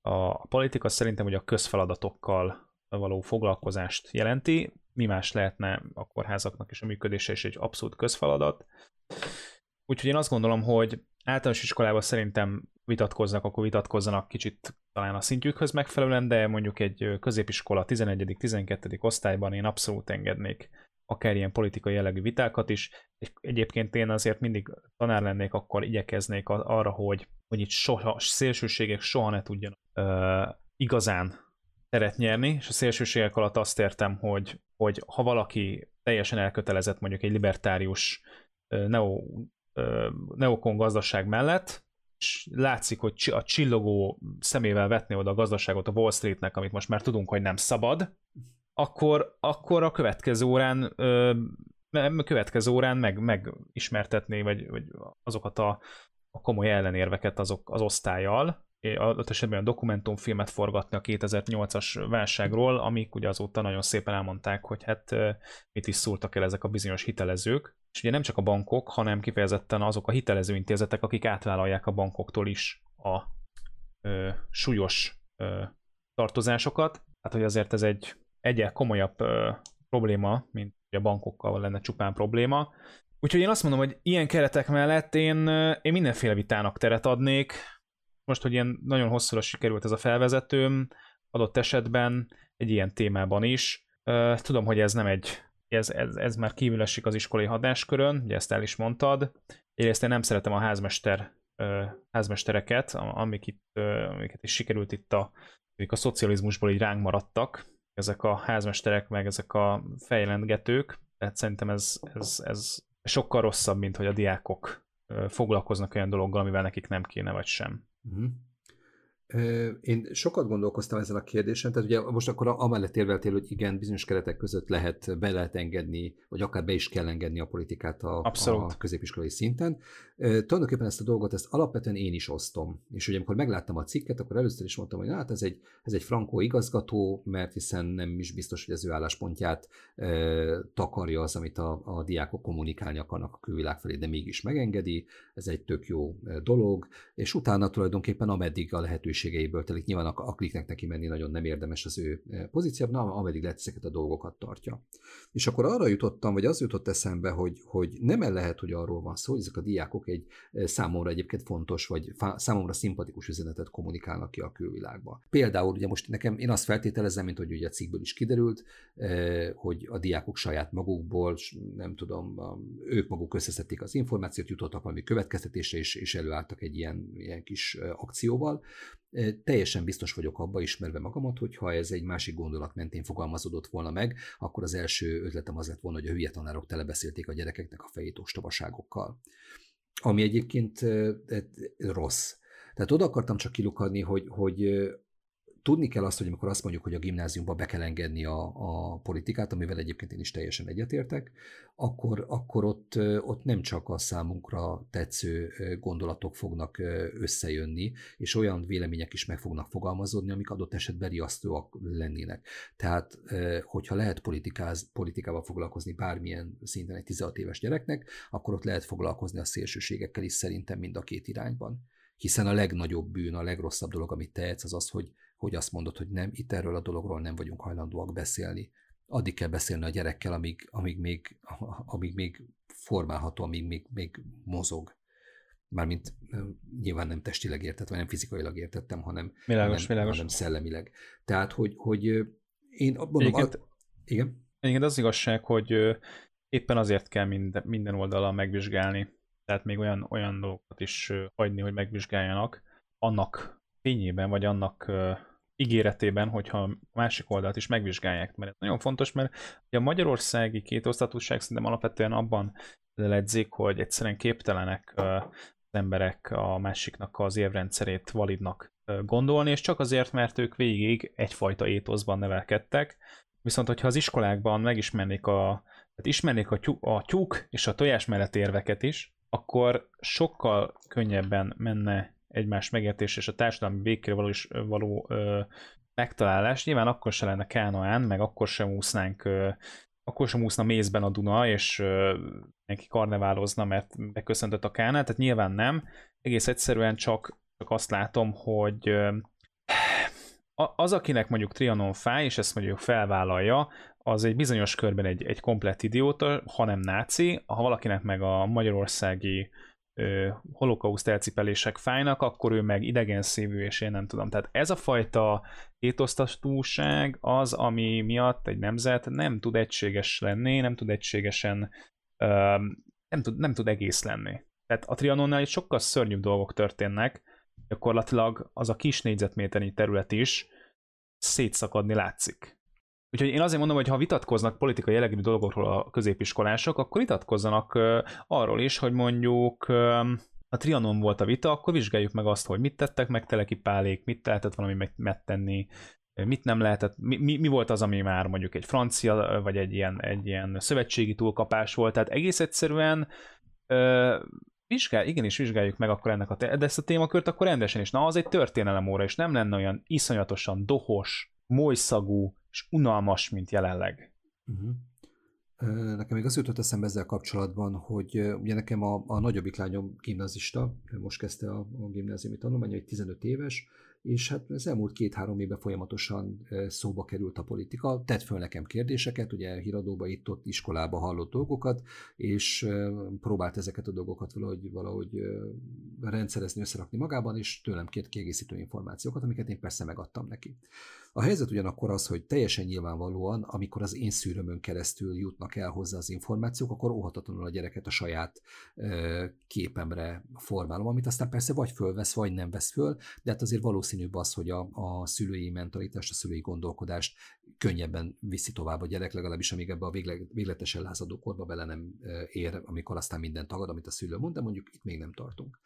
a politika szerintem hogy a közfeladatokkal való foglalkozást jelenti, mi más lehetne a kórházaknak és a működése is egy abszolút közfeladat. Úgyhogy én azt gondolom, hogy általános iskolában szerintem vitatkoznak, akkor vitatkozzanak kicsit talán a szintjükhöz megfelelően, de mondjuk egy középiskola 11.-12. osztályban én abszolút engednék akár ilyen politikai jellegű vitákat is. Egyébként én azért mindig tanár lennék, akkor igyekeznék arra, hogy, hogy itt soha, szélsőségek soha ne tudjanak uh, igazán teret nyerni, és a szélsőségek alatt azt értem, hogy, hogy ha valaki teljesen elkötelezett mondjuk egy libertárius neo, neokon gazdaság mellett, és látszik, hogy a csillogó szemével vetni oda a gazdaságot a Wall Streetnek, amit most már tudunk, hogy nem szabad, akkor, akkor a következő órán a következő órán meg, megismertetné, vagy, vagy azokat a, a komoly ellenérveket azok az osztályjal, adott esetben a dokumentumfilmet forgatni a 2008-as válságról, amik ugye azóta nagyon szépen elmondták, hogy hát mit is szóltak el ezek a bizonyos hitelezők. És ugye nem csak a bankok, hanem kifejezetten azok a hitelező intézetek, akik átvállalják a bankoktól is a ö, súlyos ö, tartozásokat. Hát, hogy azért ez egy egyel komolyabb ö, probléma, mint a bankokkal lenne csupán probléma. Úgyhogy én azt mondom, hogy ilyen keretek mellett én, én mindenféle vitának teret adnék, most, hogy ilyen nagyon hosszúra sikerült ez a felvezetőm, adott esetben egy ilyen témában is. Tudom, hogy ez nem egy, ez, ez, ez már kívül esik az iskolai hadáskörön, ugye ezt el is mondtad. Egyrészt én nem szeretem a házmester, házmestereket, amik itt, amiket is sikerült itt a, a szocializmusból így ránk maradtak, ezek a házmesterek, meg ezek a fejlendgetők, tehát szerintem ez, ez, ez sokkal rosszabb, mint hogy a diákok foglalkoznak olyan dologgal, amivel nekik nem kéne, vagy sem. Uh-huh. Én sokat gondolkoztam ezen a kérdésen, tehát ugye most akkor amellett érveltél, hogy igen, bizonyos keretek között lehet, be lehet engedni, vagy akár be is kell engedni a politikát a, a középiskolai szinten. Tulajdonképpen ezt a dolgot, ezt alapvetően én is osztom. És ugye amikor megláttam a cikket, akkor először is mondtam, hogy hát ez egy, ez egy frankó igazgató, mert hiszen nem is biztos, hogy az ő álláspontját e, takarja az, amit a, a diákok kommunikálni akarnak a külvilág felé, de mégis megengedi. Ez egy tök jó dolog, és utána tulajdonképpen ameddig a lehetőség lehetőségeiből telik. Nyilván akiknek neki menni nagyon nem érdemes az ő eh, pozícióban, ameddig lehet ezeket a dolgokat tartja. És akkor arra jutottam, vagy az jutott eszembe, hogy, hogy nem el lehet, hogy arról van szó, hogy ezek a diákok egy eh, számomra egyébként fontos, vagy számomra szimpatikus üzenetet kommunikálnak ki a külvilágba. Például ugye most nekem, én azt feltételezem, mint hogy ugye a cikkből is kiderült, eh, hogy a diákok saját magukból, nem tudom, ők maguk összeszedték az információt, jutottak valami következtetésre, és, és előálltak egy ilyen, ilyen kis akcióval Teljesen biztos vagyok abba, ismerve magamat, hogy ha ez egy másik gondolat mentén fogalmazódott volna meg, akkor az első ötletem az lett volna, hogy a hülye tanárok telebeszélték a gyerekeknek a fejét ostobaságokkal. Ami egyébként rossz. Tehát oda akartam csak kilukadni, hogy, hogy tudni kell azt, hogy amikor azt mondjuk, hogy a gimnáziumba be kell engedni a, a politikát, amivel egyébként én is teljesen egyetértek, akkor, akkor ott, ott nem csak a számunkra tetsző gondolatok fognak összejönni, és olyan vélemények is meg fognak fogalmazódni, amik adott esetben riasztóak lennének. Tehát, hogyha lehet politikáz, politikával foglalkozni bármilyen szinten egy 16 éves gyereknek, akkor ott lehet foglalkozni a szélsőségekkel is szerintem mind a két irányban. Hiszen a legnagyobb bűn, a legrosszabb dolog, amit tehetsz, az az, hogy hogy azt mondod, hogy nem, itt erről a dologról nem vagyunk hajlandóak beszélni. Addig kell beszélni a gyerekkel, amíg, amíg, még, amíg még formálható, amíg még, még mozog. Mármint nyilván nem testileg értettem, nem fizikailag értettem, hanem, világos, hanem, világos. hanem szellemileg. Tehát, hogy, hogy én mondom, Egyébként, a, igen? Igen, az igazság, hogy éppen azért kell minden, minden oldalon megvizsgálni. Tehát még olyan, olyan dolgokat is hagyni, hogy megvizsgáljanak, annak fényében, vagy annak ígéretében, hogyha a másik oldalt is megvizsgálják, mert ez nagyon fontos, mert a magyarországi kétosztatúság szerintem alapvetően abban ledzik, hogy egyszerűen képtelenek az emberek a másiknak az érvrendszerét validnak gondolni, és csak azért, mert ők végig egyfajta étoszban nevelkedtek, viszont hogyha az iskolákban megismernék a, tehát ismernék a, tyúk, a tyúk és a tojás mellett érveket is, akkor sokkal könnyebben menne egymás megértés és a társadalmi békére való, is, való ö, megtalálás. Nyilván akkor se lenne Kánoán, meg akkor sem úsznánk, ö, akkor sem úszna mézben a Duna, és ö, neki karneválozna, mert beköszöntött a Kánál, tehát nyilván nem. Egész egyszerűen csak, csak azt látom, hogy az, akinek mondjuk Trianon fáj, és ezt mondjuk felvállalja, az egy bizonyos körben egy, egy komplett idióta, hanem náci, ha valakinek meg a magyarországi holokauszt elcipelések fájnak, akkor ő meg idegen szívű, és én nem tudom. Tehát ez a fajta étosztatúság az, ami miatt egy nemzet nem tud egységes lenni, nem tud egységesen, nem tud, nem tud egész lenni. Tehát a Trianonnál is sokkal szörnyűbb dolgok történnek, gyakorlatilag az a kis négyzetméternyi terület is szétszakadni látszik. Úgyhogy én azért mondom, hogy ha vitatkoznak politikai jellegű dolgokról a középiskolások, akkor vitatkozzanak arról is, hogy mondjuk a Trianon volt a vita, akkor vizsgáljuk meg azt, hogy mit tettek meg Teleki Pálék, mit lehetett valami megtenni, mit nem lehetett, mi, mi, mi volt az, ami már mondjuk egy francia, vagy egy ilyen, egy ilyen szövetségi túlkapás volt, tehát egész egyszerűen ö, vizsgál, igenis vizsgáljuk meg akkor ennek a, de ezt a témakört akkor rendesen is. Na, az egy történelem óra, és nem lenne olyan iszonyatosan dohos, molyszagú, és unalmas, mint jelenleg. Uh-huh. Nekem még az jutott eszembe ezzel kapcsolatban, hogy ugye nekem a, a nagyobbik lányom gimnazista, most kezdte a, a gimnáziumi tanulmánya, egy 15 éves, és hát az elmúlt két-három évben folyamatosan szóba került a politika, tett föl nekem kérdéseket, ugye híradóba itt-ott iskolába hallott dolgokat, és próbált ezeket a dolgokat valahogy, valahogy rendszerezni, összerakni magában, és tőlem kért kiegészítő információkat, amiket én persze megadtam neki. A helyzet ugyanakkor az, hogy teljesen nyilvánvalóan, amikor az én szűrömön keresztül jutnak el hozzá az információk, akkor óhatatlanul a gyereket a saját képemre formálom, amit aztán persze vagy fölvesz, vagy nem vesz föl, de hát azért valószínűbb az, hogy a, a szülői mentalitást, a szülői gondolkodást könnyebben viszi tovább a gyerek, legalábbis amíg ebbe a végletesen lázadó korba bele nem ér, amikor aztán minden tagad, amit a szülő mond, de mondjuk itt még nem tartunk.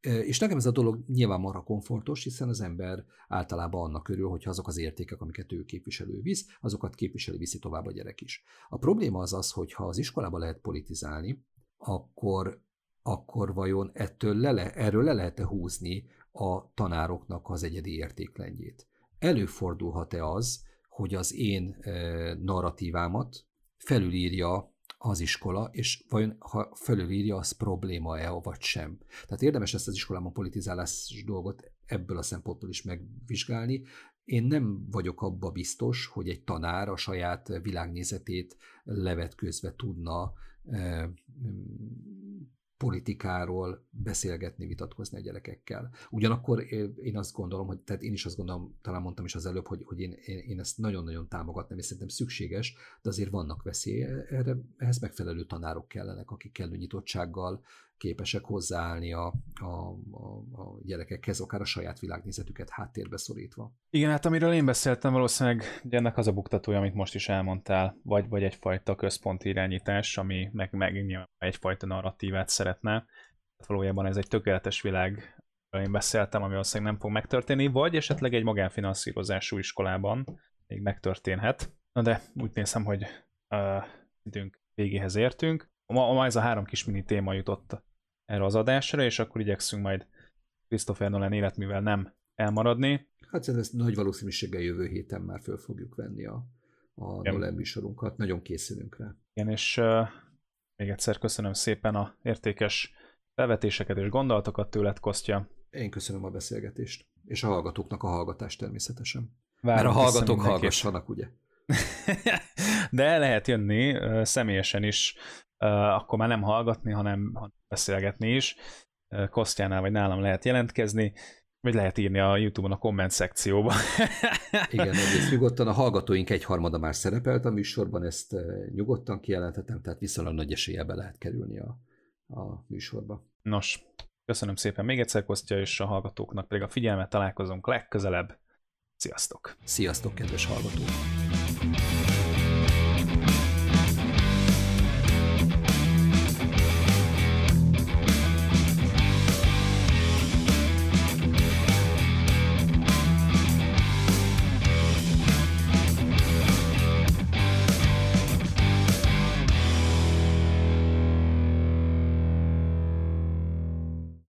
És nekem ez a dolog nyilván marha komfortos, hiszen az ember általában annak örül, hogyha azok az értékek, amiket ő képviselő visz, azokat képviseli, viszi tovább a gyerek is. A probléma az az, hogy ha az iskolában lehet politizálni, akkor, akkor vajon ettől le, erről le lehet-e húzni a tanároknak az egyedi értéklendjét? Előfordulhat-e az, hogy az én narratívámat felülírja az iskola, és vajon ha felülírja, az probléma-e, vagy sem. Tehát érdemes ezt az iskolában politizálás dolgot ebből a szempontból is megvizsgálni. Én nem vagyok abba biztos, hogy egy tanár a saját világnézetét levetkőzve tudna politikáról beszélgetni, vitatkozni a gyerekekkel. Ugyanakkor én azt gondolom, hogy tehát én is azt gondolom, talán mondtam is az előbb, hogy, hogy én, én, én ezt nagyon-nagyon támogatnám, és szerintem szükséges, de azért vannak veszélye erre, ehhez megfelelő tanárok kellenek, akik kellő nyitottsággal képesek hozzáállni a, a, a, a gyerekekhez, akár a saját világnézetüket háttérbe szorítva. Igen, hát amiről én beszéltem, valószínűleg ennek az a buktatója, amit most is elmondtál, vagy, vagy egyfajta központi irányítás, ami meg, meg egyfajta narratívát szeretne. Hát valójában ez egy tökéletes világ, én beszéltem, ami valószínűleg nem fog megtörténni, vagy esetleg egy magánfinanszírozású iskolában még megtörténhet. Na de úgy nézem, hogy uh, időnk végéhez értünk. Ma, ma ez a három kis mini téma jutott erre az adásra, és akkor igyekszünk majd Christopher Nolan életművel nem elmaradni. Hát ez nagy valószínűséggel jövő héten már föl fogjuk venni a, a Igen. Nolan műsorunkat. Nagyon készülünk rá. Igen, és uh, még egyszer köszönöm szépen a értékes felvetéseket és gondolatokat tőled, Kostya. Én köszönöm a beszélgetést, és a hallgatóknak a hallgatást természetesen. Várom Mert a hallgatók hallgassanak, ugye? De lehet jönni személyesen is, akkor már nem hallgatni, hanem beszélgetni is. Kosztjánál vagy nálam lehet jelentkezni, vagy lehet írni a YouTube-on a komment szekcióba. Igen, egész nyugodtan. A hallgatóink egyharmada már szerepelt a műsorban, ezt nyugodtan kijelenthetem, tehát viszonylag nagy esélye be lehet kerülni a, a műsorba. Nos, köszönöm szépen még egyszer, Kostya, és a hallgatóknak pedig a figyelmet találkozunk legközelebb. Sziasztok! Sziasztok, kedves hallgatók!